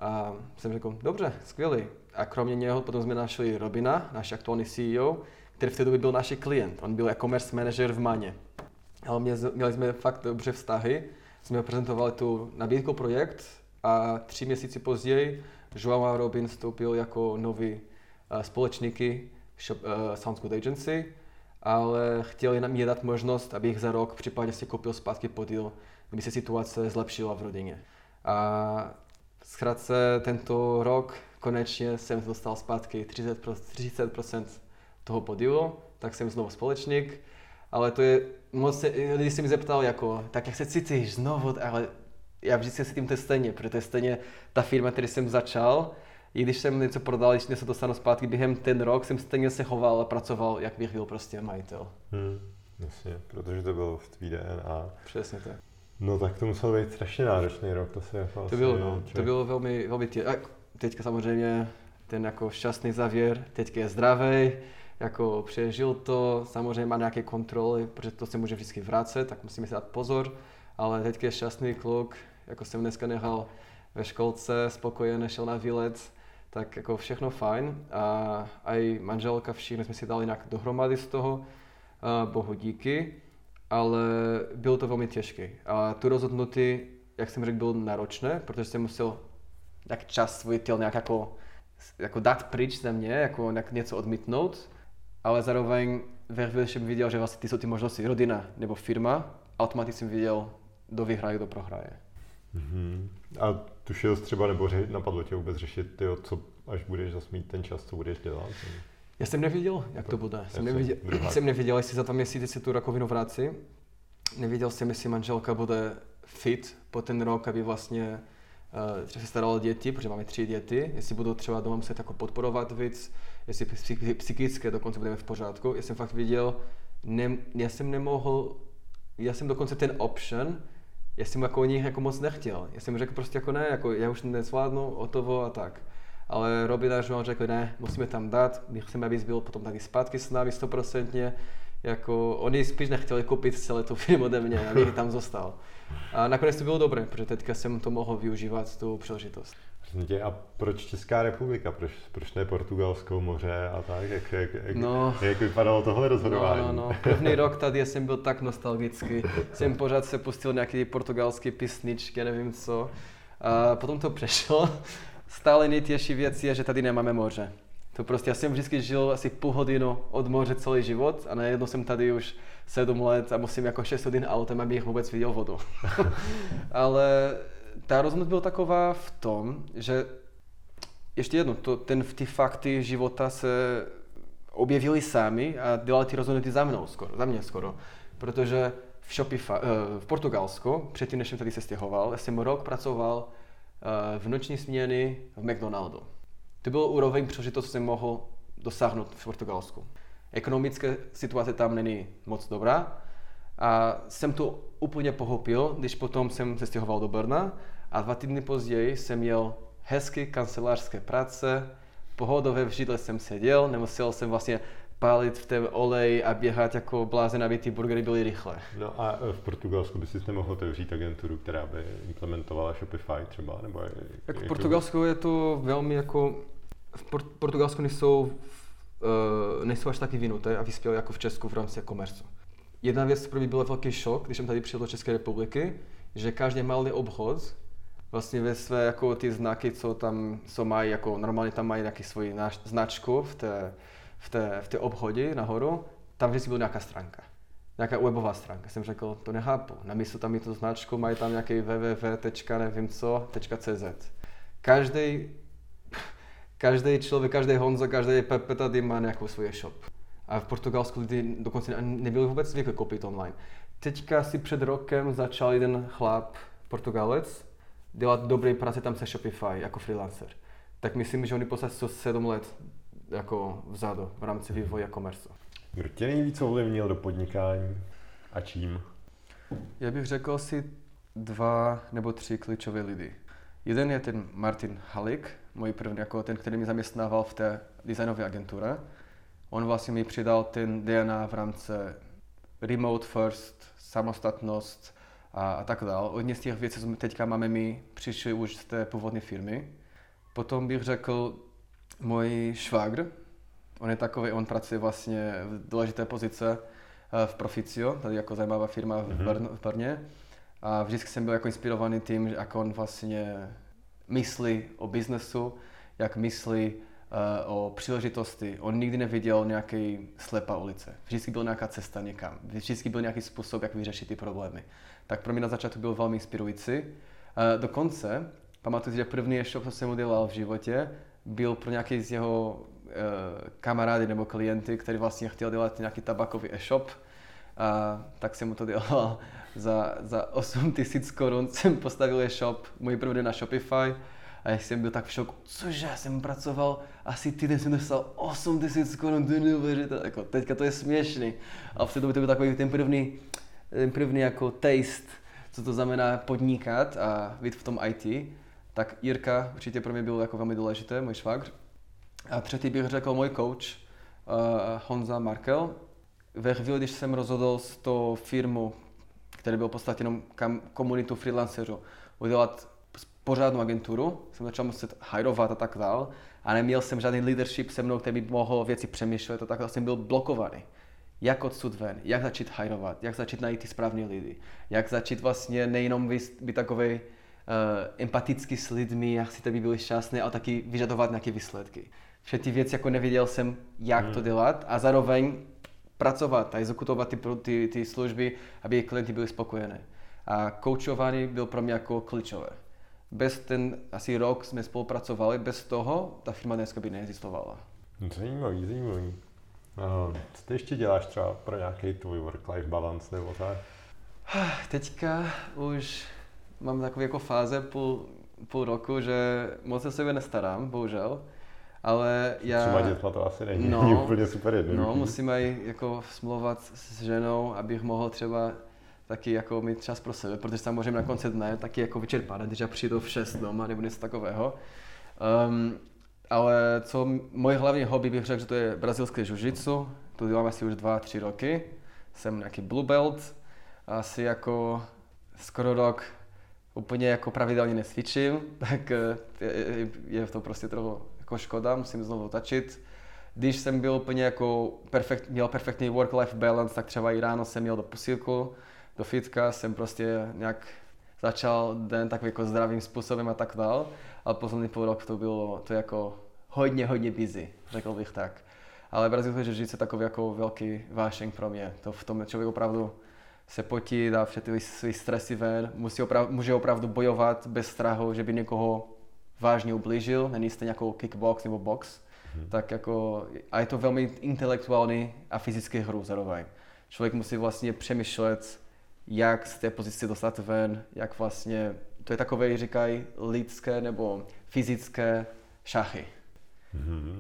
A jsem řekl, dobře, skvělý. A kromě něho potom jsme našli Robina, náš aktuální CEO, který v té době byl náš klient. On byl e-commerce manager v Maně. Ale měli jsme fakt dobře vztahy, jsme prezentovali tu nabídku projekt a tři měsíce později João a Robin vstoupil jako noví uh, společníky shop, uh, Sounds Good Agency ale chtěli mě dát možnost, abych za rok případně si koupil zpátky podíl, aby se situace zlepšila v rodině. A zkrátce tento rok konečně jsem dostal zpátky 30%, 30% toho podílu, tak jsem znovu společník, ale to je, moc lidi se mi zeptal jako, tak jak se cítíš znovu, ale já vždycky se tím to stejně, protože stejně ta firma, který jsem začal, i když jsem něco prodal, když se dostanu zpátky během ten rok, jsem stejně se choval a pracoval, jak bych byl prostě majitel. Hmm, jasně, protože to bylo v tvý DNA. Přesně tak. No tak to musel být strašně náročný rok, to se jako To bylo, no, to bylo velmi, velmi tě... A teďka samozřejmě ten jako šťastný závěr, teďka je zdravý, jako přežil to, samozřejmě má nějaké kontroly, protože to se může vždycky vracet, tak musíme si dát pozor, ale teďka je šťastný kluk, jako jsem dneska nechal ve školce, spokojeně šel na výlet, tak jako všechno fajn. A i manželka, všichni jsme si dali nějak dohromady z toho, bohu díky, ale bylo to velmi těžké. A tu rozhodnutí, jak jsem řekl, bylo náročné, protože jsem musel nějak čas svůj těl nějak jako, jako dát pryč ze mě, jako nějak něco odmítnout, ale zároveň ve chvíli jsem viděl, že vlastně ty jsou ty možnosti rodina nebo firma, automaticky jsem viděl, kdo vyhraje, kdo prohraje. Mm-hmm. A tušil jsi třeba, nebo ře- napadlo tě vůbec řešit, tyjo, co až budeš zase mít ten čas, co budeš dělat? Já jsem nevěděl, jak to bude. Jsem nevěděl, jsem nevěděl, jestli za tam měsíc si tu rakovinu vrátí. Nevěděl jsem, jestli manželka bude fit po ten rok, aby vlastně uh, se starala děti, protože máme tři děti, jestli budou třeba doma muset jako podporovat víc, jestli psychické dokonce budeme v pořádku. Já jsem fakt viděl, ne, já jsem nemohl, já jsem dokonce ten option, já jsem jako o nich jako moc nechtěl. Já jsem řekl prostě jako ne, jako já už nezvládnu, hotovo a tak. Ale Robin a João řekli, ne, musíme tam dát, my chceme, abys byl potom tady zpátky s námi stoprocentně. Jako, oni spíš nechtěli koupit celé tu film ode mě, abych tam zostal. A nakonec to bylo dobré, protože teďka jsem to mohl využívat, tu příležitost. Tě, a proč Česká republika? Proč, proč ne Portugalskou moře a tak? Jak, jak, jak, no, jak vypadalo tohle rozhodování? No, no, no. První rok tady jsem byl tak nostalgický. jsem pořád se pustil nějaký portugalský písničky, nevím co. A potom to přešlo. Stále nejtěžší věc je, že tady nemáme moře. To prostě, já jsem vždycky žil asi půl hodinu od moře celý život a najednou jsem tady už sedm let a musím jako 6 hodin autem, abych vůbec viděl vodu. Ale ta rozhodnutí byla taková v tom, že ještě jedno, to, ten, ty fakty života se objevili sami a dělali ty rozhodnutí za mnou skoro, za mě skoro. Protože v Shopify, eh, v Portugalsku, předtím než jsem tady se stěhoval, jsem rok pracoval v noční směny v McDonaldu. To byl úroveň jsem mohl dosáhnout v Portugalsku. Ekonomická situace tam není moc dobrá a jsem to úplně pochopil, když potom jsem se stěhoval do Brna a dva týdny později jsem měl hezky kancelářské práce, pohodové v židle jsem seděl, nemusel jsem vlastně pálit v té oleji a běhat jako blázen, aby ty burgery byly rychle. No a v Portugalsku by si nemohl otevřít agenturu, která by implementovala Shopify třeba? Nebo jak, v Portugalsku je to velmi jako... V Portugalsku nejsou, uh, nejsou až taky vinuté a vyspělé jako v Česku v rámci e-commerce. Jedna věc, pro mě byl velký šok, když jsem tady přijel do České republiky, že každý malý obchod vlastně ve své jako ty znaky, co tam co mají, jako normálně tam mají nějaký svoji značku v té, v té, v té obchodě nahoru, tam vždycky byla nějaká stránka. Nějaká webová stránka. Jsem řekl, to nechápu. Na místo tam mít tu značku, mají tam nějaký www. nevím co, .cz. Každý, každý člověk, každý Honzo, každý Pepe tady má nějakou svůj shop. A v Portugalsku lidi dokonce nebyli vůbec zvyklí koupit online. Teďka si před rokem začal jeden chlap, Portugalec, dělat dobré práce tam se Shopify jako freelancer. Tak myslím, že oni poslali 7 let jako vzadu v rámci vývoje e-commerce. Kdo tě nejvíc ovlivnil do podnikání a čím? Já bych řekl si dva nebo tři klíčové lidi. Jeden je ten Martin Halik, můj první, jako ten, který mi zaměstnával v té designové agentuře. On vlastně mi přidal ten DNA v rámci remote first, samostatnost a, a tak dále. Hodně z těch věcí, co teďka máme my, přišli už z té původní firmy. Potom bych řekl můj švagr, on je takový, on pracuje vlastně v důležité pozice eh, v Proficio, tady jako zajímavá firma v, mhm. Brn, v Brně. A vždycky jsem byl jako inspirovaný tím, jak on vlastně myslí o biznesu, jak myslí uh, o příležitosti. On nikdy neviděl nějaký slepá ulice. Vždycky byl nějaká cesta někam. Vždycky byl nějaký způsob, jak vyřešit ty problémy. Tak pro mě na začátku byl velmi inspirující. Uh, dokonce, pamatuju si, že první e-shop, co jsem udělal v životě, byl pro nějaký z jeho uh, kamarády nebo klienty, který vlastně chtěl dělat nějaký tabakový e-shop. A tak jsem mu to dělal za, za 8 tisíc korun. Jsem postavil e-shop, můj první na Shopify. A já jsem byl tak v šoku, cože, já jsem pracoval asi týden, jsem dostal 8 tisíc korun, to je neuvěřitelné. Jako, teďka to je směšný. A v té době to byl takový ten první, ten první jako taste, co to znamená podnikat a být v tom IT tak Jirka určitě pro mě byl jako velmi důležité, můj švagr. A třetí bych řekl můj coach, uh, Honza Markel. Ve chvíli, když jsem rozhodl s tou firmu, který byl v podstatě jenom kam, komunitu freelancerů, udělat pořádnou agenturu, jsem začal muset hajrovat a tak dál. A neměl jsem žádný leadership se mnou, který by mohl věci přemýšlet a tak jsem byl blokovaný. Jak odsud ven, jak začít hajrovat, jak začít najít ty správné lidi, jak začít vlastně nejenom být, uh, empaticky s lidmi, jak si by byli šťastní, ale taky vyžadovat nějaké výsledky. Vše ty věci jako nevěděl jsem, jak hmm. to dělat a zároveň pracovat a exekutovat ty, ty, ty služby, aby klienti byli spokojení. A koučování byl pro mě jako klíčové. Bez ten asi rok jsme spolupracovali, bez toho ta firma dneska by neexistovala. Zajímavý, zajímavý. Uh, co ty ještě děláš třeba pro nějaký tvůj work-life balance nebo tak? Teďka už mám takový jako fáze půl, půl roku, že moc se sebe nestarám, bohužel. Ale já... Třeba dětma to asi není no, úplně super jednoduchý. No, musím aj jako smlouvat s ženou, abych mohl třeba taky jako mít čas pro sebe, protože samozřejmě na konci dne taky jako vyčerpané, když já přijdu v 6 doma nebo něco takového. Um, ale co moje hlavní hobby bych řekl, že to je brazilské jiu-jitsu, to dělám asi už 2-3 roky. Jsem nějaký blue belt, asi jako skoro rok úplně jako pravidelně nesvičím, tak eh, je, je to prostě trochu jako škoda, musím znovu tačit. Když jsem byl úplně jako perfekt, měl perfektní work-life balance, tak třeba i ráno jsem měl do posílku, do fitka, jsem prostě nějak začal den takovým jako zdravým způsobem a tak dál. Ale poslední půl rok to bylo to jako hodně, hodně busy, řekl bych tak. Ale brazilské jiu je takový jako velký vášeň pro mě. To v tom člověk opravdu se potí, dá všechny své stresy ven, musí opravdu, může opravdu bojovat bez strachu, že by někoho vážně ublížil, není to nějakou kickbox nebo box, hmm. tak jako, a je to velmi intelektuální a fyzický hru zároveň. Člověk musí vlastně přemýšlet, jak z té pozice dostat ven, jak vlastně, to je takové, říkají, lidské nebo fyzické šachy. Hmm.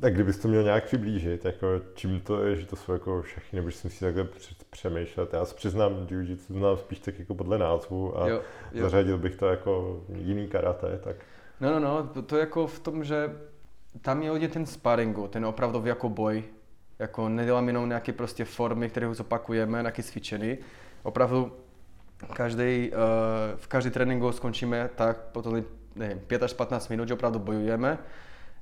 Tak kdybys to měl nějak přiblížit, jako čím to je, že to jsou jako šachy, nebo jsem si takhle přemýšlet. Já se přiznám, jiu znám spíš tak jako podle názvu a jo, jo. zařadil bych to jako jiný karate, tak... No, no, no, to, to jako v tom, že tam je hodně ten sparingu, ten opravdový jako boj Jako nedělám jenom nějaké prostě formy, které zopakujeme, nějaké cvičení. Opravdu každý, uh, v každý tréninku skončíme tak potom nevím, 5 až 15 minut, že opravdu bojujeme.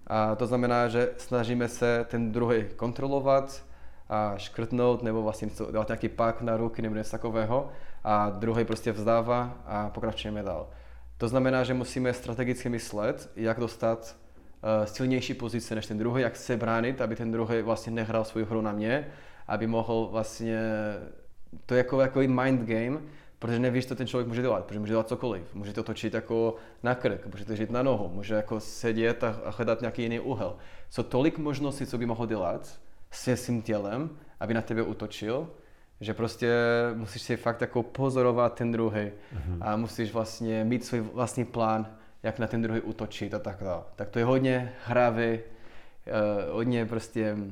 A to znamená, že snažíme se ten druhý kontrolovat a škrtnout nebo vlastně dát nějaký pak na ruky nebo něco takového a druhý prostě vzdává a pokračujeme dál. To znamená, že musíme strategicky myslet, jak dostat uh, silnější pozice než ten druhý, jak se bránit, aby ten druhý vlastně nehrál svou hru na mě, aby mohl vlastně, to je jako, jako mind game, protože nevíš, co ten člověk může dělat, protože může dělat cokoliv. Může to točit jako na krk, může to žít na nohu, může jako sedět a, hledat nějaký jiný úhel. Jsou tolik možností, co by mohl dělat s svým tělem, aby na tebe utočil, že prostě musíš si fakt jako pozorovat ten druhý mm-hmm. a musíš vlastně mít svůj vlastní plán, jak na ten druhý útočit a tak dále. Tak to je hodně hravý, uh, hodně prostě uh,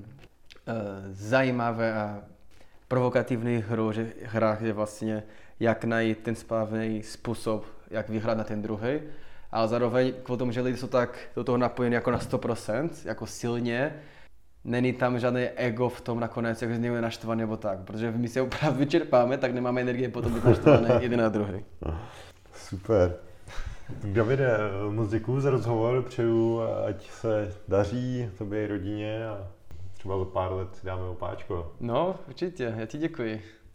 zajímavé a provokativní hru, že, hrách, že vlastně jak najít ten správný způsob, jak vyhrát na ten druhý. Ale zároveň kvůli tomu, že lidi jsou tak do toho napojení jako na 100%, jako silně, není tam žádné ego v tom nakonec, jak někdo je naštvaný nebo tak. Protože my se opravdu vyčerpáme, tak nemáme energie potom být naštvaný jeden na druhý. Super. Davide, moc děkuji za rozhovor, přeju, ať se daří tobě i rodině a třeba za pár let si dáme opáčko. No, určitě, já ti děkuji.